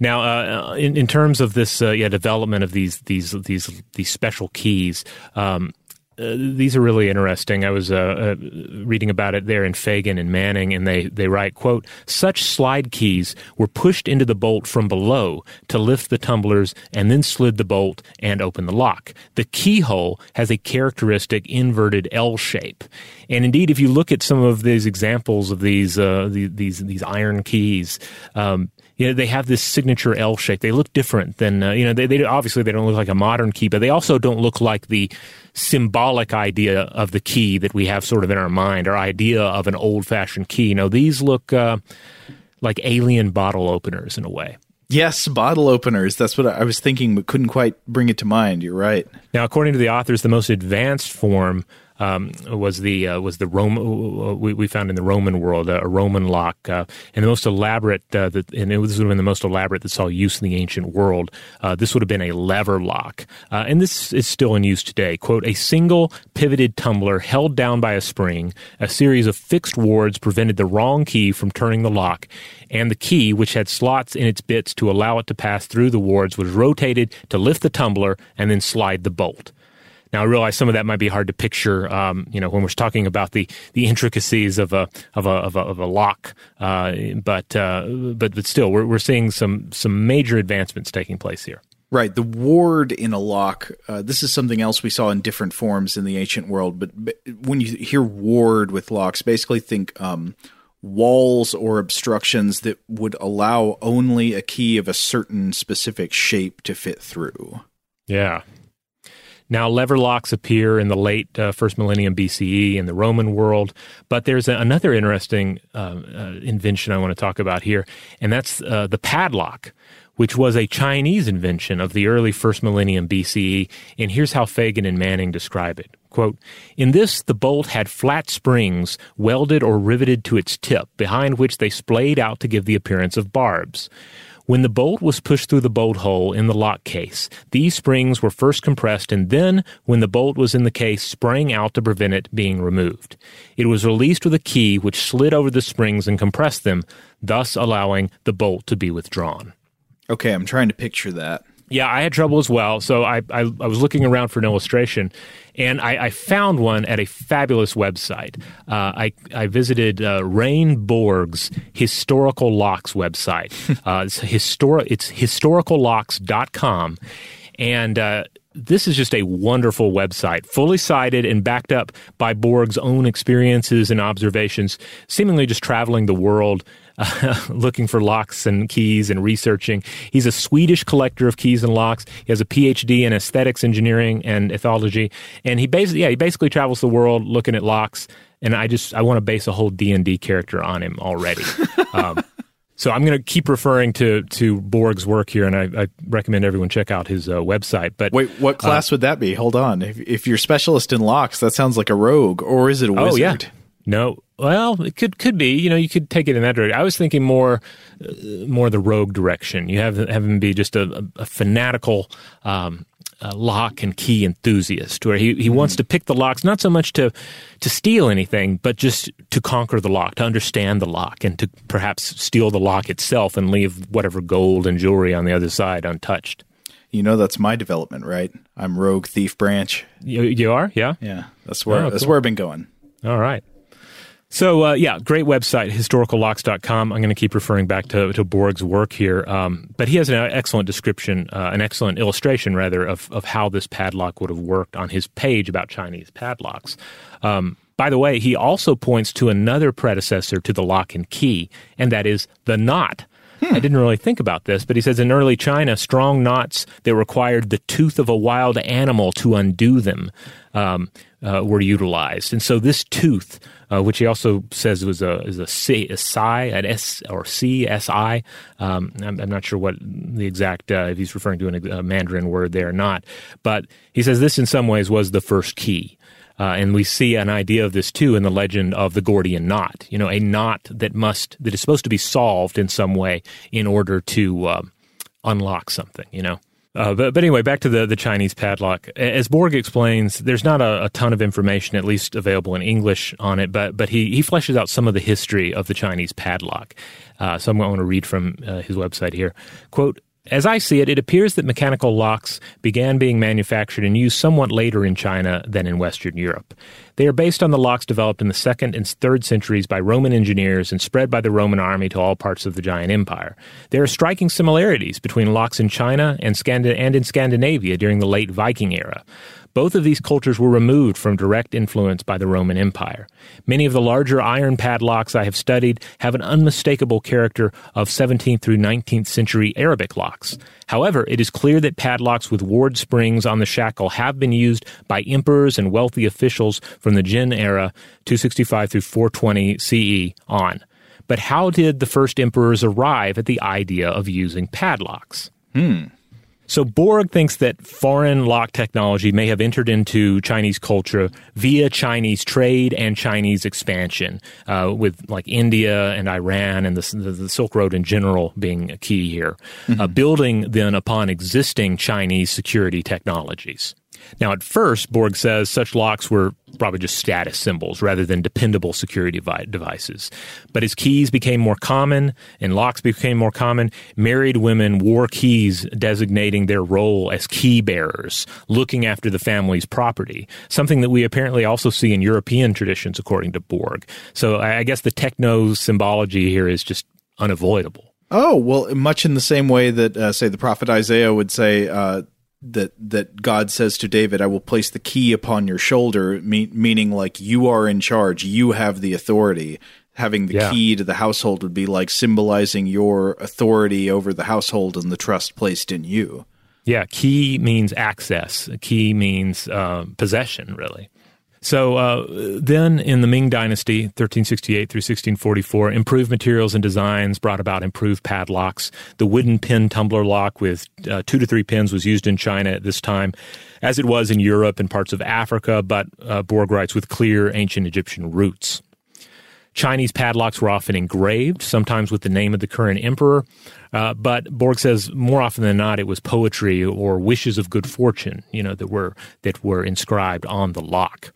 Now, uh, in, in terms of this, uh, yeah, development of these these these these special keys, um, uh, these are really interesting. I was uh, uh, reading about it there in Fagan and Manning, and they they write, "quote Such slide keys were pushed into the bolt from below to lift the tumblers, and then slid the bolt and open the lock. The keyhole has a characteristic inverted L shape, and indeed, if you look at some of these examples of these uh, the- these these iron keys." Um, you know, they have this signature L shape. They look different than, uh, you know, they, they obviously they don't look like a modern key, but they also don't look like the symbolic idea of the key that we have sort of in our mind, our idea of an old fashioned key. No, these look uh, like alien bottle openers in a way. Yes, bottle openers. That's what I was thinking, but couldn't quite bring it to mind. You're right. Now, according to the authors, the most advanced form um, was the uh, was the Roman we, we found in the Roman world uh, a Roman lock, uh, and the most elaborate uh, that and it would have been the most elaborate that saw use in the ancient world. Uh, this would have been a lever lock, uh, and this is still in use today. "Quote: A single pivoted tumbler held down by a spring, a series of fixed wards prevented the wrong key from turning the lock." And the key, which had slots in its bits to allow it to pass through the wards, was rotated to lift the tumbler and then slide the bolt. Now I realize some of that might be hard to picture, um, you know, when we're talking about the, the intricacies of a of a of a, of a lock, uh, but uh, but but still, we're we're seeing some some major advancements taking place here. Right, the ward in a lock. Uh, this is something else we saw in different forms in the ancient world. But, but when you hear ward with locks, basically think um, walls or obstructions that would allow only a key of a certain specific shape to fit through. Yeah. Now, lever locks appear in the late uh, first millennium BCE in the Roman world, but there's a, another interesting uh, uh, invention I want to talk about here, and that's uh, the padlock, which was a Chinese invention of the early first millennium BCE. And here's how Fagan and Manning describe it. Quote, in this, the bolt had flat springs welded or riveted to its tip, behind which they splayed out to give the appearance of barbs. When the bolt was pushed through the bolt hole in the lock case, these springs were first compressed and then, when the bolt was in the case, sprang out to prevent it being removed. It was released with a key which slid over the springs and compressed them, thus allowing the bolt to be withdrawn. Okay, I'm trying to picture that. Yeah, I had trouble as well. So I, I, I was looking around for an illustration, and I, I found one at a fabulous website. Uh, I, I visited uh, Rune Borg's Historical Locks website. *laughs* Uh, it's, histor- it's historicallocks.com. And uh, this is just a wonderful website, fully cited and backed up by Borg's own experiences and observations, seemingly just traveling the world uh, *laughs* looking for locks and keys and researching. He's a Swedish collector of keys and locks. He has a PhD in aesthetics engineering and ethology, and he basically yeah he basically travels the world looking at locks. And I just I want to base a whole D and D character on him already. *laughs* um, so I'm going to keep referring to to Borg's work here, and I, I recommend everyone check out his uh, website. But Wait, what class would that be? Hold on. If, if you're specialist in locks, that sounds like a rogue, or is it a wizard? Oh yeah. No. Well, it could could be. You know, you could take it in that direction. I was thinking more, uh, more the rogue direction. You have have him be just a, a fanatical um, uh, lock and key enthusiast, where he, he wants to pick the locks not so much to to steal anything, but just to conquer the lock, to understand the lock, and to perhaps steal the lock itself and leave whatever gold and jewelry on the other side untouched. You know that's my development, right? I'm rogue thief branch. You, you are, yeah. Yeah, that's where Oh, that's cool. where I've been going. All right. So, uh, yeah, great website, historicallocks.com. I'm going to keep referring back to, to Borg's work here. Um, but he has an excellent description, uh, an excellent illustration, rather, of, of how this padlock would have worked on his page about Chinese padlocks. Um, by the way, he also points to another predecessor to the lock and key, and that is the knot. I didn't really think about this, but he says in early China, strong knots that required the tooth of a wild animal to undo them um, uh, were utilized. And so this tooth, uh, which he also says was a is a C, a psi, an S or C S I. Um, I'm, I'm not sure what the exact uh, if he's referring to an, a Mandarin word there or not, but he says this in some ways was the first key. Uh, and we see an idea of this too in the legend of the Gordian knot. You know, a knot that must that is supposed to be solved in some way in order to uh, unlock something. You know. Uh, but, but anyway, back to the, the Chinese padlock. As Borg explains, there's not a, a, ton of information, at least available in English, on it, but, but he, he fleshes out some of the history of the Chinese padlock. Uh, so I'm going to read from uh, his website here. Quote, as I see it, it appears that mechanical locks began being manufactured and used somewhat later in China than in Western Europe. They are based on the locks developed in the second and third centuries by Roman engineers and spread by the Roman army to all parts of the giant empire. There are striking similarities between locks in China and, and in Scandinavia during the late Viking era. Both of these cultures were removed from direct influence by the Roman Empire. Many of the larger iron padlocks I have studied have an unmistakable character of 17th through 19th century Arabic locks. However, it is clear that padlocks with ward springs on the shackle have been used by emperors and wealthy officials from the Jin era 265 through 420 CE on. But how did the first emperors arrive at the idea of using padlocks? Hmm. So Borg thinks that foreign lock technology may have entered into Chinese culture via Chinese trade and Chinese expansion, uh, with like India and Iran and the, the, Silk Road in general being a key here, mm-hmm. uh, building then upon existing Chinese security technologies. Now, at first, Borg says such locks were probably just status symbols rather than dependable security devices. But as keys became more common and locks became more common, married women wore keys designating their role as key bearers, looking after the family's property, something that we apparently also see in European traditions, according to Borg. So I guess the techno symbology here is just unavoidable. Oh, well, much in the same way that, uh, say, the prophet Isaiah would say, uh, that that God says to David, "I will place the key upon your shoulder," me- meaning like you are in charge, you have the authority. Having the yeah. key to the household would be like symbolizing your authority over the household and the trust placed in you. Yeah, key means access. Key means uh, possession, really. So uh, then in the Ming Dynasty, 1368 through 1644, improved materials and designs brought about improved padlocks. The wooden pin tumbler lock with uh, two to three pins was used in China at this time, as it was in Europe and parts of Africa, but uh, Borg writes with clear ancient Egyptian roots. Chinese padlocks were often engraved, sometimes with the name of the current emperor. Uh, but Borg says more often than not, it was poetry or wishes of good fortune, you know, that were that were inscribed on the lock.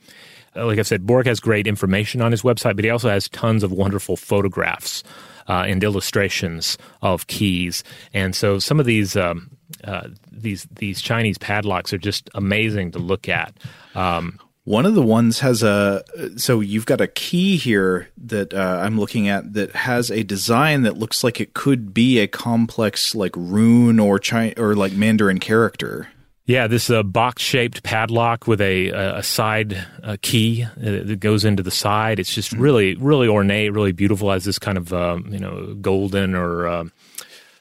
Uh, like I said, Borg has great information on his website, but he also has tons of wonderful photographs uh, and illustrations of keys. And so some of these um, uh, these these Chinese padlocks are just amazing to look at. Um, one of the ones has a so you've got a key here that uh, I'm looking at that has a design that looks like it could be a complex like rune or China or like Mandarin character. Yeah, this uh, box-shaped padlock with a a side uh, key that goes into the side. It's just really really ornate, really beautiful. Has this kind of um, you know golden or um,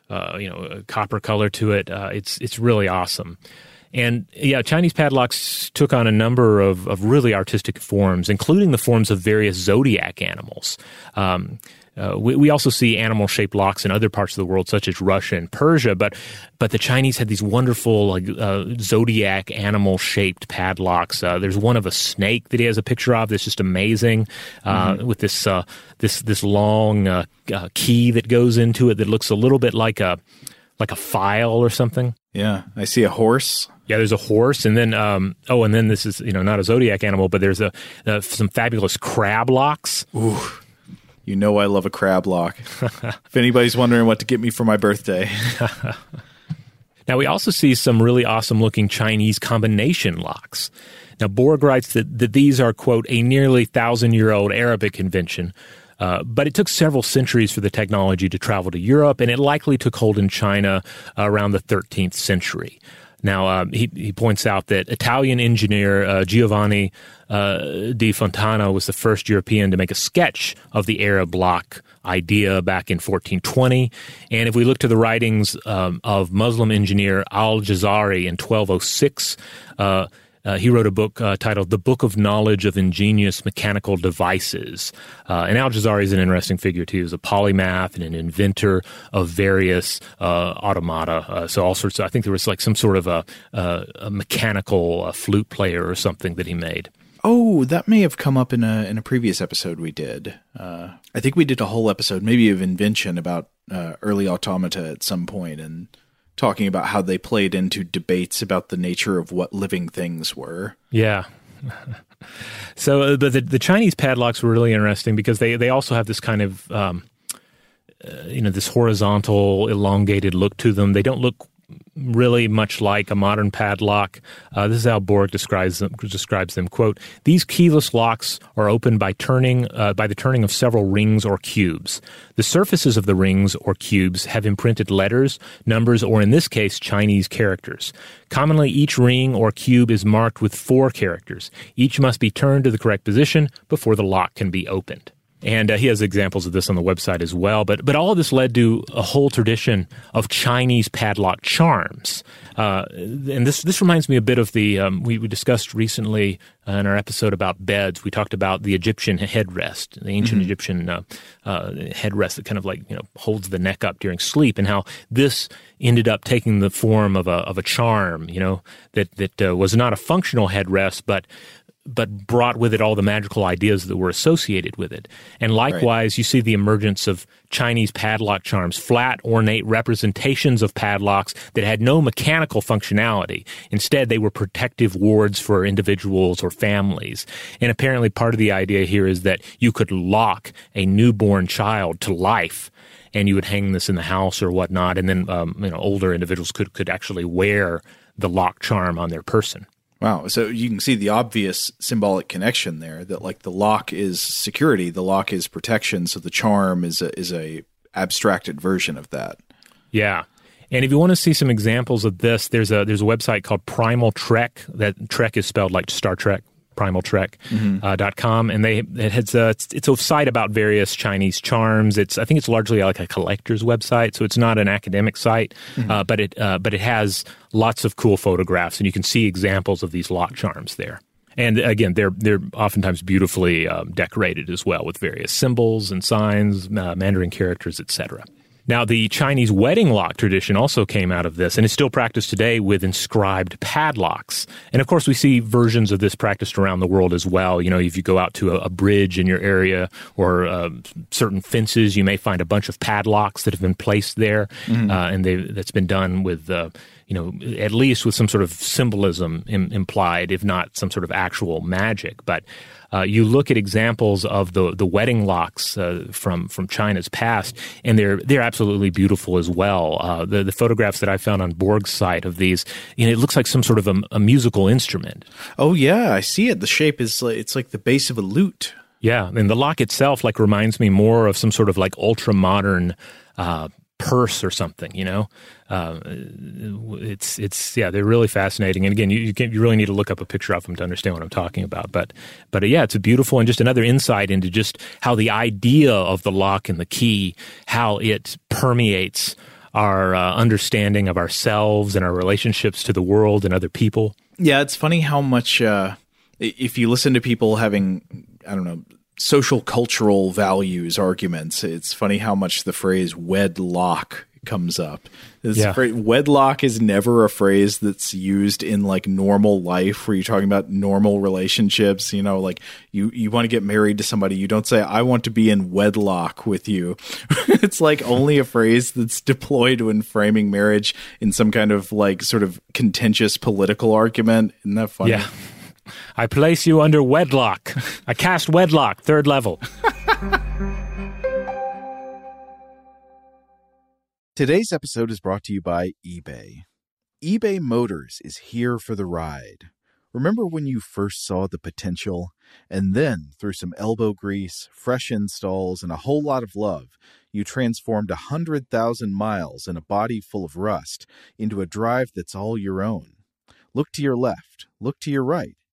uh, you know copper color to it. Uh, it's it's really awesome. And yeah, Chinese padlocks took on a number of, of really artistic forms, including the forms of various zodiac animals. Um, uh, we, we, also see animal shaped locks in other parts of the world, such as Russia and Persia, but but the Chinese had these wonderful like uh, zodiac animal shaped padlocks. Uh, there's one of a snake that he has a picture of that's just amazing, uh, mm-hmm. with this uh, this this long uh, key that goes into it that looks a little bit like a like a file or something. Yeah, I see a horse. Yeah, there's a horse, and then um, oh, and then this is you know not a zodiac animal, but there's a uh, some fabulous crab locks. Ooh, you know I love a crab lock. *laughs* if anybody's wondering what to get me for my birthday. *laughs* now we also see some really awesome looking Chinese combination locks. Now, Borg writes that, that these are, quote, a nearly thousand year old Arabic invention. Uh, but it took several centuries for the technology to travel to Europe, and it likely took hold in China around the 13th century. Now, um, he, he points out that Italian engineer uh, Giovanni uh, di Fontana was the first European to make a sketch of the Arab lock idea back in 1420. And if we look to the writings um, of Muslim engineer Al Jazari in 1206, uh, uh, he wrote a book uh, titled The Book of Knowledge of Ingenious Mechanical Devices. Uh, and Al Jazari is an interesting figure, too. He was a polymath and an inventor of various uh, automata. Uh, so, all sorts of, I think there was like some sort of a, a mechanical flute player or something that he made. Oh, that may have come up in a in a previous episode we did. Uh, I think we did a whole episode, maybe of invention about early automata at some point, and talking about how they played into debates about the nature of what living things were. Yeah. *laughs* so, uh, but the, the Chinese padlocks were really interesting because they, they also have this kind of, um, uh, you know, this horizontal, elongated look to them. They don't look really much like a modern padlock. Uh, this is how Borg describes them. Describes them. "Quote: These keyless locks are opened by turning uh, by the turning of several rings or cubes. The surfaces of the rings or cubes have imprinted letters, numbers, or in this case, Chinese characters. Commonly, each ring or cube is marked with four characters. Each must be turned to the correct position before the lock can be opened." And uh, he has examples of this on the website as well. But but all of this led to a whole tradition of Chinese padlock charms. Uh, and this this reminds me a bit of the um, we, we discussed recently uh, in our episode about beds. We talked about the Egyptian headrest, the ancient mm-hmm. Egyptian uh, uh, headrest that kind of like you know holds the neck up during sleep, and how this ended up taking the form of a of a charm. You know that that uh, was not a functional headrest, but but brought with it all the magical ideas that were associated with it. And likewise, right. you see the emergence of Chinese padlock charms, flat, ornate representations of padlocks that had no mechanical functionality. Instead, they were protective wards for individuals or families. And apparently, part of the idea here is that you could lock a newborn child to life and you would hang this in the house or whatnot. And then, um, you know, older individuals could, could actually wear the lock charm on their person. Wow. So you can see the obvious symbolic connection there that like the lock is security, the lock is protection, so the charm is a, is a abstracted version of that. Yeah. And if you want to see some examples of this, there's a there's a website called Primal Trek. That Trek is spelled like Star Trek, primaltrek.com, mm-hmm. uh, .com, and they it has a, it's, it's, a site about various Chinese charms. It's I think it's largely like a collector's website, so it's not an academic site, mm-hmm. uh, but it uh, but it has lots of cool photographs, and you can see examples of these lock charms there. And again, they're they're oftentimes beautifully um, decorated as well with various symbols and signs, uh, Mandarin characters, etc. Now, the Chinese wedding lock tradition also came out of this and is still practiced today with inscribed padlocks. And of course, we see versions of this practiced around the world as well. You know, if you go out to a, a bridge in your area or uh, certain fences, you may find a bunch of padlocks that have been placed there, mm-hmm. uh, and that's been done with. Uh, you know, at least with some sort of symbolism Im- implied, if not some sort of actual magic. But uh, you look at examples of the the wedding locks uh, from from China's past, and they're they're absolutely beautiful as well. Uh, the the photographs that I found on Borg's site of these, you know, it looks like some sort of a, a musical instrument. Oh yeah, I see it. The shape is like, it's like the base of a lute. Yeah, and the lock itself like reminds me more of some sort of like ultra modern uh, purse or something. You know, uh, it's it's yeah, they're really fascinating. And again, you you, can, you really need to look up a picture of them to understand what I'm talking about. But but uh, yeah, it's a beautiful and just another insight into just how the idea of the lock and the key, how it permeates our uh, understanding of ourselves and our relationships to the world and other people. Yeah, it's funny how much uh, if you listen to people having I don't know social cultural values arguments. It's funny how much the phrase wedlock comes up. This yeah. phrase, wedlock is never a phrase that's used in like normal life where you're talking about normal relationships. You know, like you, you want to get married to somebody. You don't say, I want to be in wedlock with you. *laughs* it's like only a phrase that's deployed when framing marriage in some kind of like sort of contentious political argument. Isn't that funny? Yeah. I place you under wedlock. I cast wedlock, third level. Today's episode is brought to you by eBay. eBay Motors is here for the ride. Remember when you first saw the potential? And then, through some elbow grease, fresh installs, and a whole lot of love, you transformed a hundred thousand miles and a body full of rust into a drive that's all your own. Look to your left, look to your right.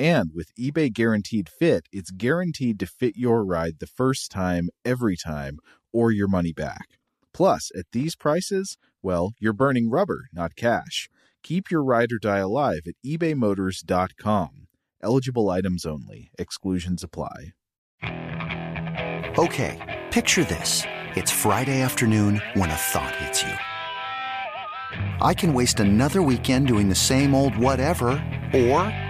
And with eBay Guaranteed Fit, it's guaranteed to fit your ride the first time, every time, or your money back. Plus, at these prices, well, you're burning rubber, not cash. Keep your ride or die alive at ebaymotors.com. Eligible items only, exclusions apply. Okay, picture this. It's Friday afternoon when a thought hits you. I can waste another weekend doing the same old whatever, or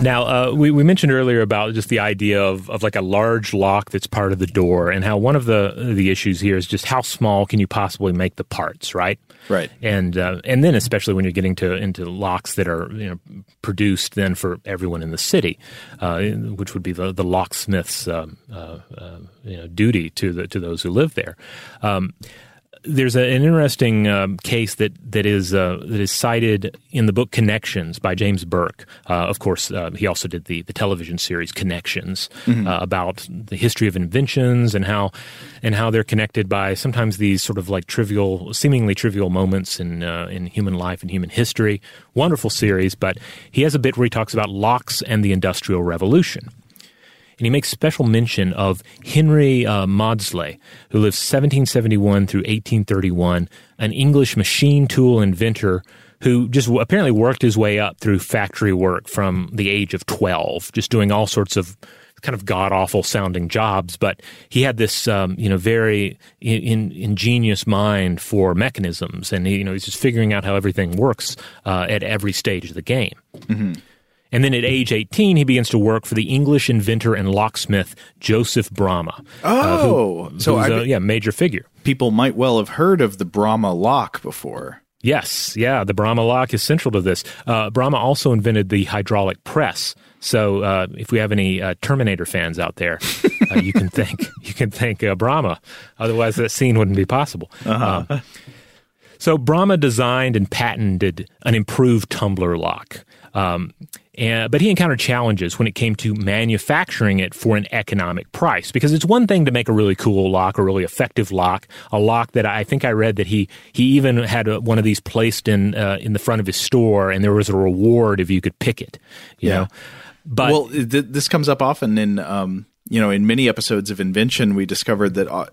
Now, uh, we, we mentioned earlier about just the idea of, of like a large lock that's part of the door, and how one of the the issues here is just how small can you possibly make the parts, right? Right. And uh, and then especially when you're getting to into locks that are you know produced then for everyone in the city, uh, which would be the the locksmith's um, uh, uh, you know duty to the to those who live there. Um, there's a, an interesting um, case that that is uh, that is cited in the book Connections by James Burke. Uh, of course, uh, he also did the the television series Connections Mm-hmm. uh, about the history of inventions and how and how they're connected by sometimes these sort of like trivial, seemingly trivial moments in uh, in human life and human history. Wonderful series, but he has a bit where he talks about locks and the Industrial Revolution and he makes special mention of Henry uh, Maudslay, who lived 1771 through 1831, an English machine tool inventor who just apparently worked his way up through factory work from the age of 12, just doing all sorts of kind of god awful sounding jobs, but he had this um, you know very in, in, ingenious mind for mechanisms, and he, you know he's just figuring out how everything works uh, at every stage of the game. And then at age 18, he begins to work for the English inventor and locksmith Joseph Bramah. uh, who- Oh, so I a, yeah, major figure. people might well have heard of the Bramah lock before. Yes, yeah, the Bramah lock is central to this. Uh, Bramah also invented the hydraulic press. So uh, if we have any uh, Terminator fans out there, uh, you can *laughs* thank you can thank uh, Bramah. Otherwise, that scene wouldn't be possible. Um, so Bramah designed and patented an improved tumbler lock. Um, And, but he encountered challenges when it came to manufacturing it for an economic price because it's one thing to make a really cool lock, a really effective lock, a lock that I think I read that he he even had a, one of these placed in uh, in the front of his store, and there was a reward if you could pick it. You Yeah. know, but well, th- this comes up often in um, you know in many episodes of invention. We discovered that uh,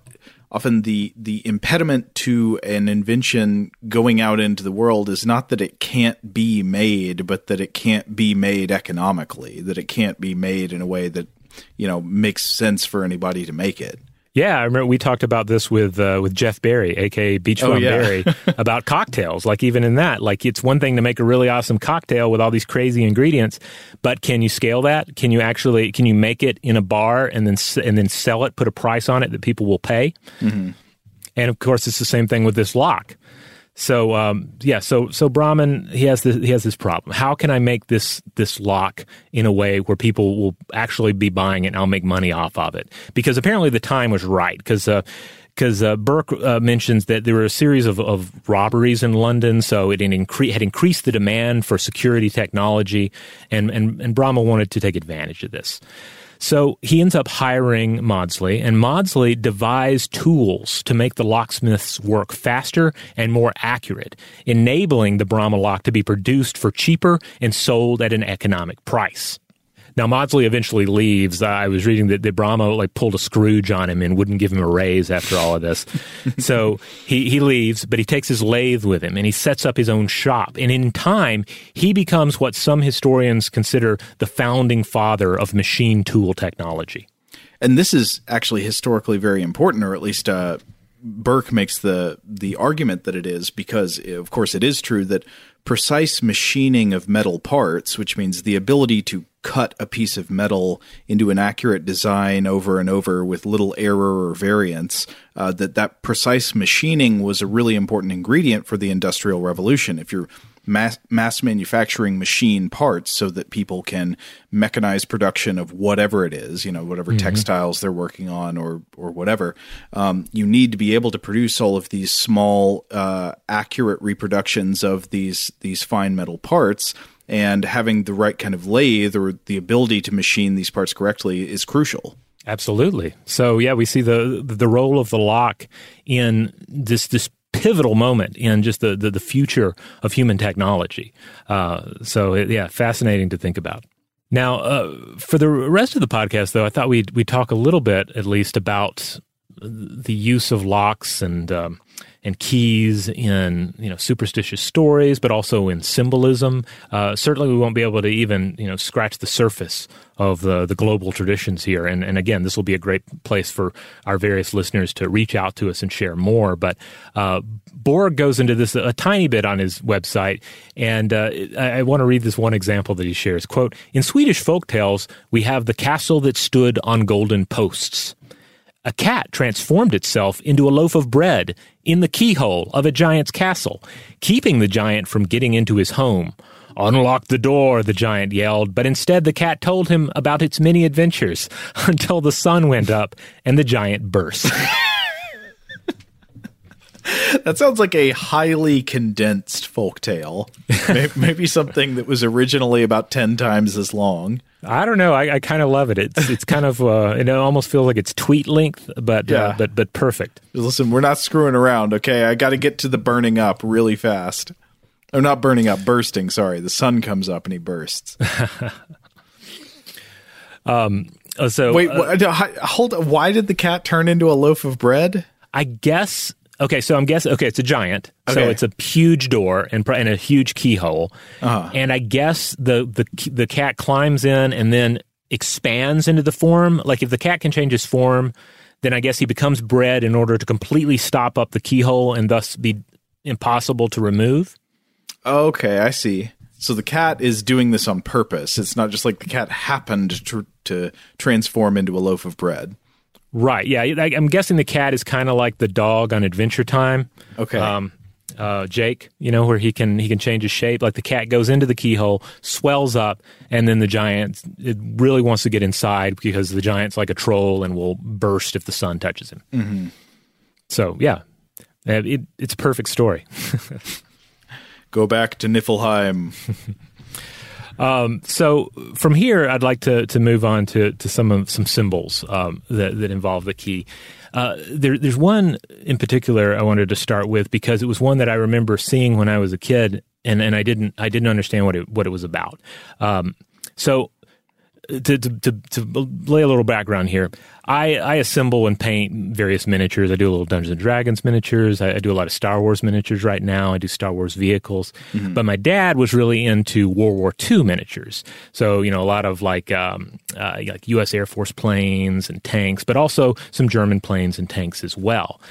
often the the impediment to an invention going out into the world is not that it can't be made, but that it can't be made economically. That it can't be made in a way that you know makes sense for anybody to make it. Yeah, I remember we talked about this with uh, with Jeff Berry, aka Beach Oh, yeah. Berry, *laughs* about cocktails. Like even in that, like it's one thing to make a really awesome cocktail with all these crazy ingredients, but can you scale that? Can you actually can you make it in a bar and then and then sell it, put a price on it that people will pay? Mm-hmm. And of course, it's the same thing with this lock. So um, yeah, so so Brahman he has this he has this problem. How can I make this this lock in a way where people will actually be buying it and I'll make money off of it? Because apparently the time was right. Because because uh, Burke uh, mentions that there were a series of, of robberies in London, so it had, incre- had increased the demand for security technology, and and and Bramah wanted to take advantage of this. So he ends up hiring Maudslay, and Maudslay devised tools to make the locksmith's work faster and more accurate, enabling the Bramah lock to be produced for cheaper and sold at an economic price. Now Maudslay eventually leaves. I was reading that, that Bramah like pulled a Scrooge on him and wouldn't give him a raise after all of this. *laughs* so he, he leaves, but he takes his lathe with him and he sets up his own shop. And in time, he becomes what some historians consider the founding father of machine tool technology. and this is actually historically very important, or at least uh, Burke makes the the argument that it is because, of course, it is true that precise machining of metal parts, which means the ability to cut a piece of metal into an accurate design over and over with little error or variance, uh, that that precise machining was a really important ingredient for the Industrial Revolution. If you're mass, mass manufacturing machine parts so that people can mechanize production of whatever it is, you know, whatever Mhm. textiles they're working on or or whatever. Um, you need to be able to produce all of these small, uh, accurate reproductions of these these fine metal parts. And having the right kind of lathe or the ability to machine these parts correctly is crucial. Absolutely. So yeah, we see the the role of the lock in this this pivotal moment in just the the, the future of human technology. Uh, so yeah, fascinating to think about. Now, uh, for the rest of the podcast, though, I thought we'd we talk a little bit, at least, about the use of locks and um, and keys in you know superstitious stories, but also in symbolism. Uh, certainly, we won't be able to even you know scratch the surface of the the global traditions here. And and again, this will be a great place for our various listeners to reach out to us and share more. But uh, Borg goes into this a, tiny bit on his website, and uh, I, I want to read this one example that he shares. "Quote: In Swedish folk tales, we have the castle that stood on golden posts." A cat transformed itself into a loaf of bread in the keyhole of a giant's castle, keeping the giant from getting into his home. Unlock the door, the giant yelled, but instead the cat told him about its many adventures *laughs* until the sun went up and the giant burst. *laughs* *laughs* That sounds like a highly condensed folk tale. *laughs* Maybe something that was originally about 10 times as long. I don't know. I, I kind of love it. It's it's kind of uh, *laughs* it almost feels like it's tweet length, but uh, but but perfect. Listen, we're not screwing around, okay? I got to get to the burning up really fast. Oh, not burning up, bursting. Sorry, the sun comes up and he bursts. Um. uh, So Wait, uh, what, hold. Why did the cat turn into a loaf of bread? I guess. Okay, so I'm guessing. Okay, it's a giant. So it's a huge door and, and a huge keyhole. Uh-huh. And I guess the the the cat climbs in and then expands into the form. Like if the cat can change his form, then I guess he becomes bread in order to completely stop up the keyhole and thus be impossible to remove. Okay, I see. So the cat is doing this on purpose. It's not just like the cat happened to, to transform into a loaf of bread. Right. Yeah. I, I'm guessing the cat is kind of like the dog on Adventure Time. Okay. Um, uh, Jake, you know, where he can he can change his shape. Like the cat goes into the keyhole, swells up, and then the giant it really wants to get inside because the giant's like a troll and will burst if the sun touches him. Mhm. So yeah, it, it's a perfect story. *laughs* Go back to Niflheim. *laughs* Um, so from here, I'd like to to move on to to some of some symbols um, that that involve the key. Uh, there, there's one in particular I wanted to start with because it was one that I remember seeing when I was a kid, and, and I didn't I didn't understand what it what it was about. Um, so to, to, to, to, lay a little background here, I, I assemble and paint various miniatures. I do a little Dungeons and Dragons miniatures. I, I do a lot of Star Wars miniatures right now. I do Star Wars vehicles. Mm-hmm. But my dad was really into World War II miniatures. So, you know, a lot of like, um, uh, like U.S. Air Force planes and tanks, but also some German planes and tanks as well.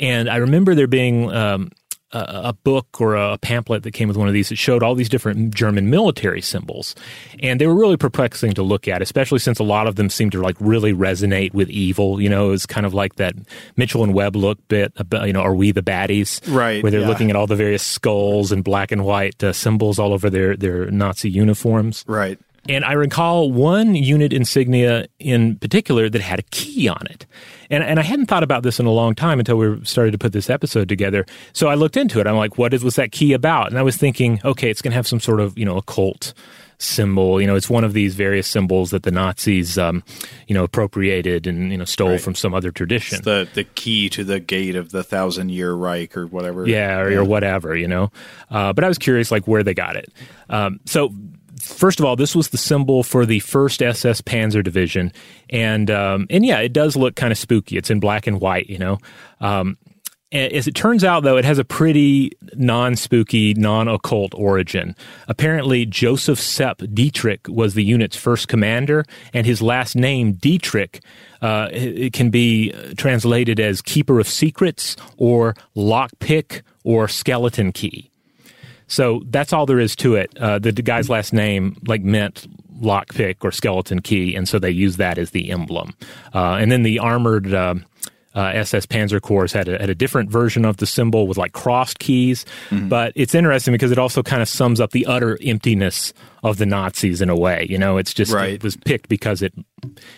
And I remember there being um, a, book or a pamphlet that came with one of these that showed all these different German military symbols, and they were really perplexing to look at, especially since a lot of them seemed to like really resonate with evil. You know, it was kind of like that Mitchell and Webb look bit. About, You know, are we the baddies? Right. Where they're yeah. looking at all the various skulls and black and white uh, symbols all over their their Nazi uniforms. Right. And I recall one unit insignia in particular that had a key on it. And, and I hadn't thought about this in a long time until we started to put this episode together. So I looked into it. I'm like, what is, was that key about? And I was thinking, okay, it's going to have some sort of, you know, occult symbol. You know, it's one of these various symbols that the Nazis, um, you know, appropriated and you know stole right. from some other tradition. It's the the key to the gate of the thousand year Reich or whatever. Yeah, or, yeah. or whatever. You know, uh, but I was curious, like where they got it. Um, so first of all, this was the symbol for the first SS Panzer Division, and um, and yeah, it does look kind of spooky. It's in black and white, you know. Um, as it turns out, though, it has a pretty non spooky, non occult origin. Apparently, Joseph Sepp Dietrich was the unit's first commander, and his last name, Dietrich, uh, it can be translated as keeper of secrets or lockpick or skeleton key. So that's all there is to it. Uh, the, the, guy's last name like meant lockpick or skeleton key, and so they use that as the emblem. Uh, and then the armored uh, SS uh, Panzer Corps had a, had a different version of the symbol with like crossed keys. Mm-hmm. But it's interesting because it also kind of sums up the utter emptiness of the Nazis in a way. You know, it's just right. it was picked because it,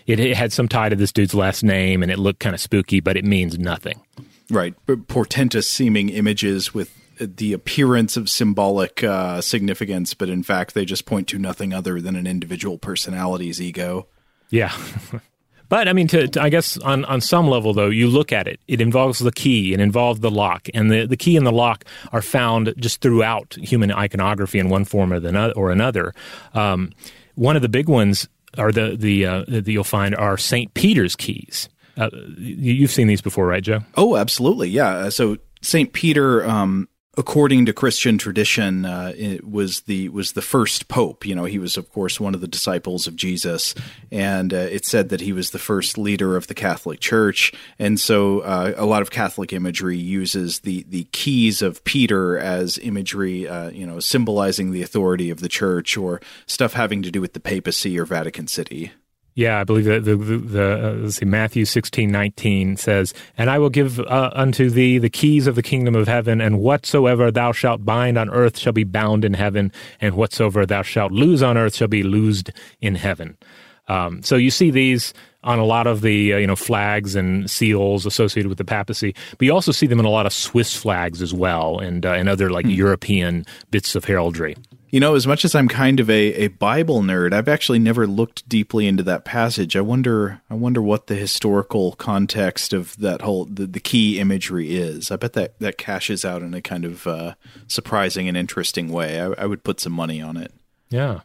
it it had some tie to this dude's last name and it looked kind of spooky, but it means nothing. Right, but portentous seeming images with the appearance of symbolic uh, significance, but in fact they just point to nothing other than an individual personality's ego. Yeah. *laughs* but I mean, to, to, I guess on, on some level, though, you look at it, it involves the key, it involves the lock, and the, the key and the lock are found just throughout human iconography in one form or, the, or another. Um, one of the big ones are the, the uh, that you'll find are St. Peter's keys. Uh, you've seen these before, right, Joe? Oh, absolutely. Yeah. So St. Peter um, according to Christian tradition, uh, it was the was the first pope. You know, he was of course one of the disciples of Jesus, and uh, it said that he was the first leader of the Catholic Church. And so, uh, a lot of Catholic imagery uses the the keys of Peter as imagery, uh, you know, symbolizing the authority of the Church or stuff having to do with the papacy or Vatican City. Yeah, I believe that the, the, the uh, let's see, Matthew sixteen nineteen says, "And I will give uh, unto thee the keys of the kingdom of heaven, and whatsoever thou shalt bind on earth shall be bound in heaven, and whatsoever thou shalt loose on earth shall be loosed in heaven." Um, so you see these on a lot of the uh, you know flags and seals associated with the papacy, but you also see them in a lot of Swiss flags as well, and uh, and other like hmm. European bits of heraldry. You know, as much as I'm kind of a, a Bible nerd, I've actually never looked deeply into that passage. I wonder I wonder what the historical context of that whole the, the key imagery is. I bet that that cashes out in a kind of uh, surprising and interesting way. I, I, would put some money on it. Yeah.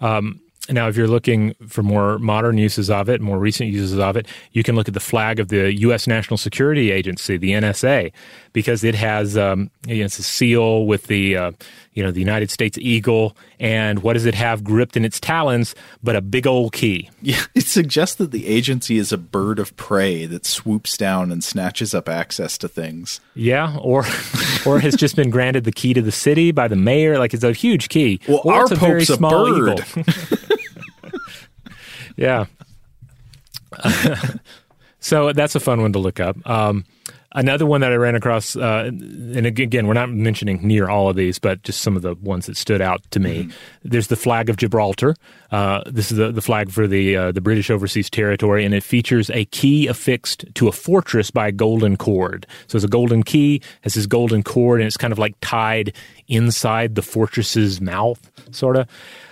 Um, now, if you're looking for more modern uses of it, more recent uses of it, you can look at the flag of the U.S. National Security Agency, the NSA, because it has um, it's a seal with the uh, you know the United States eagle, and what does it have gripped in its talons but a big old key? Yeah, *laughs* it suggests that the agency is a bird of prey that swoops down and snatches up access to things. Yeah, or *laughs* or has just been granted the key to the city by the mayor. Like it's a huge key. Well, or our a Pope's very small a bird. *laughs* yeah. *laughs* so that's a fun one to look up. Um, Another one that I ran across, uh, and again, we're not mentioning near all of these, but just some of the ones that stood out to me. Mm-hmm. There's the flag of Gibraltar. Uh, this is the, the flag for the uh, the British Overseas Territory, and it features a key affixed to a fortress by a golden cord. So it's a golden key, has this golden cord, and it's kind of like tied inside the fortress's mouth, sort of.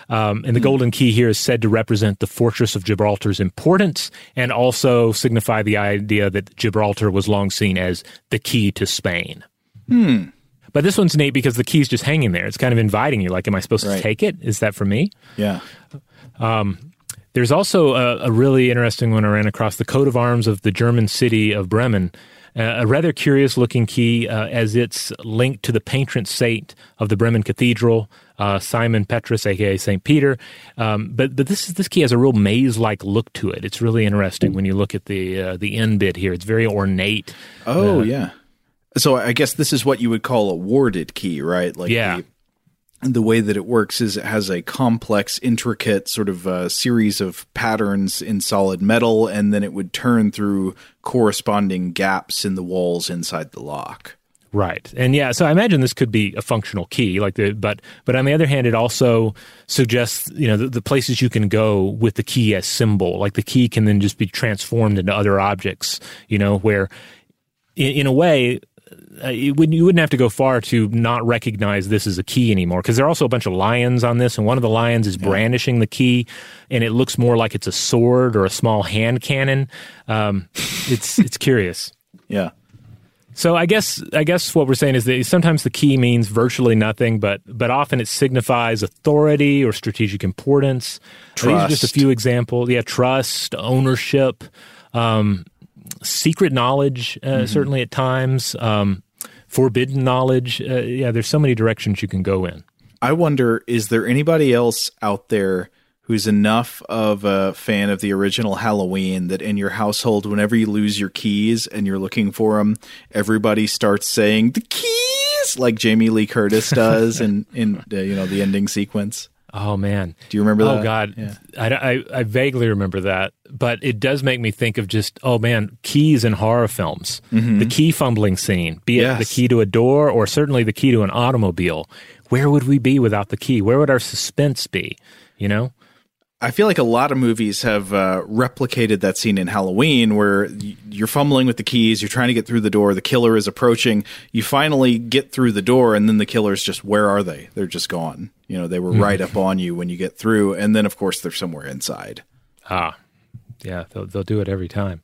Um, and the golden key here is said to represent the fortress of Gibraltar's importance and also signify the idea that Gibraltar was long seen as the key to Spain. Hmm. But this one's neat because the key's just hanging there. It's kind of inviting you. Like, am I supposed Right. to take it? Is that for me? Yeah. Um, there's also a, a really interesting one I ran across the coat of arms of the German city of Bremen. Uh, a rather curious looking key uh, as it's linked to the patron saint of the Bremen Cathedral, uh, Simon Petrus, aka Saint Peter. Um, but but this is, this key has a real maze like look to it. It's really interesting when you look at the uh, the end bit here. It's very ornate. Oh Uh, yeah. So I guess this is what you would call a warded key, right? Like Yeah. The, the way that it works is it has a complex, intricate sort of uh, series of patterns in solid metal, and then it would turn through corresponding gaps in the walls inside the lock. Right. And yeah, so I imagine this could be a functional key, like the but but on the other hand, it also suggests you know the, the places you can go with the key as symbol. Like the key can then just be transformed into other objects. You know, where in, in a way. Uh, you, wouldn't, you wouldn't have to go far to not recognize this as a key anymore because there are also a bunch of lions on this, and one of the lions is brandishing the key, and it looks more like it's a sword or a small hand cannon. Um, it's it's curious. *laughs* Yeah. So I guess I guess what we're saying is that sometimes the key means virtually nothing, but but often it signifies authority or strategic importance. These are just a few examples. Yeah, trust, ownership, um, secret knowledge, uh, certainly at times, um, forbidden knowledge. Uh, yeah, there's so many directions you can go in. I wonder is there anybody else out there who's enough of a fan of the original Halloween that in your household, whenever you lose your keys and you're looking for them, everybody starts saying the keys like Jamie Lee Curtis does in in uh, you know the ending sequence. Oh man, Do you remember that? oh that? God, Yeah. I, I, I vaguely remember that, but it does make me think of just oh man, keys in horror films. The key fumbling scene, be it Mm-hmm. The key to a door or certainly the key to an automobile. Where would we be without the key? Where would our suspense be? You know? I feel like a lot of movies have uh, replicated that scene in Halloween where you're fumbling with the keys, you're trying to get through the door, the killer is approaching, you finally get through the door, and then the killer's just, where are they? They're just gone. You know, they were right up on you when you get through, and then, of course, they're somewhere inside. Ah, yeah, they'll they'll do it every time.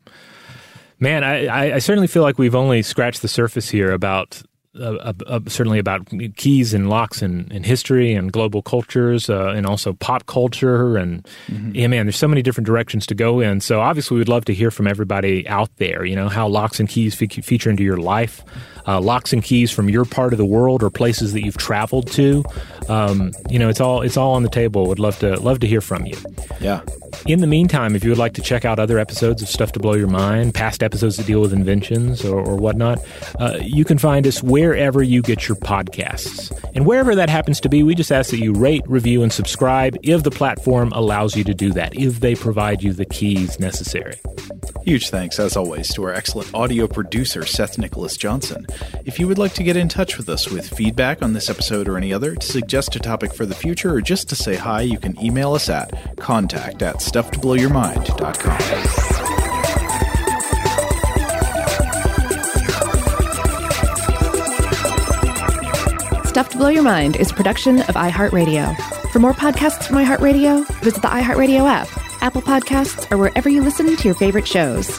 Man, I, I, I certainly feel like we've only scratched the surface here about uh, uh, certainly about keys and locks and, and history and global cultures uh, and also pop culture and yeah, man, there's so many different directions to go in. So obviously, we'd love to hear from everybody out there. You know how locks and keys fe- feature into your life, uh, locks and keys from your part of the world or places that you've traveled to. Um, you know, it's all it's all on the table. Would love to love to hear from you. Yeah. In the meantime, if you would like to check out other episodes of Stuff to Blow Your Mind, past episodes that deal with inventions or, or whatnot, uh, you can find us wherever you get your podcasts. And wherever that happens to be, we just ask that you rate, review, and subscribe if the platform allows you to do that, if they provide you the keys necessary. Huge thanks, as always, to our excellent audio producer, Seth Nicholas Johnson. If you would like to get in touch with us with feedback on this episode or any other, to suggest a topic for the future, or just to say hi, you can email us at contact at stufftoblowyourmind.com. Stuff to Blow Your Mind is a production of iHeartRadio. For more podcasts from iHeartRadio, visit the iHeartRadio app, Apple Podcasts, or wherever you listen to your favorite shows.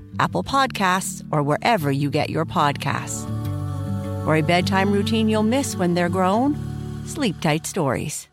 Apple Podcasts, or wherever you get your podcasts. For a bedtime routine you'll miss when they're grown, Sleep Tight Stories.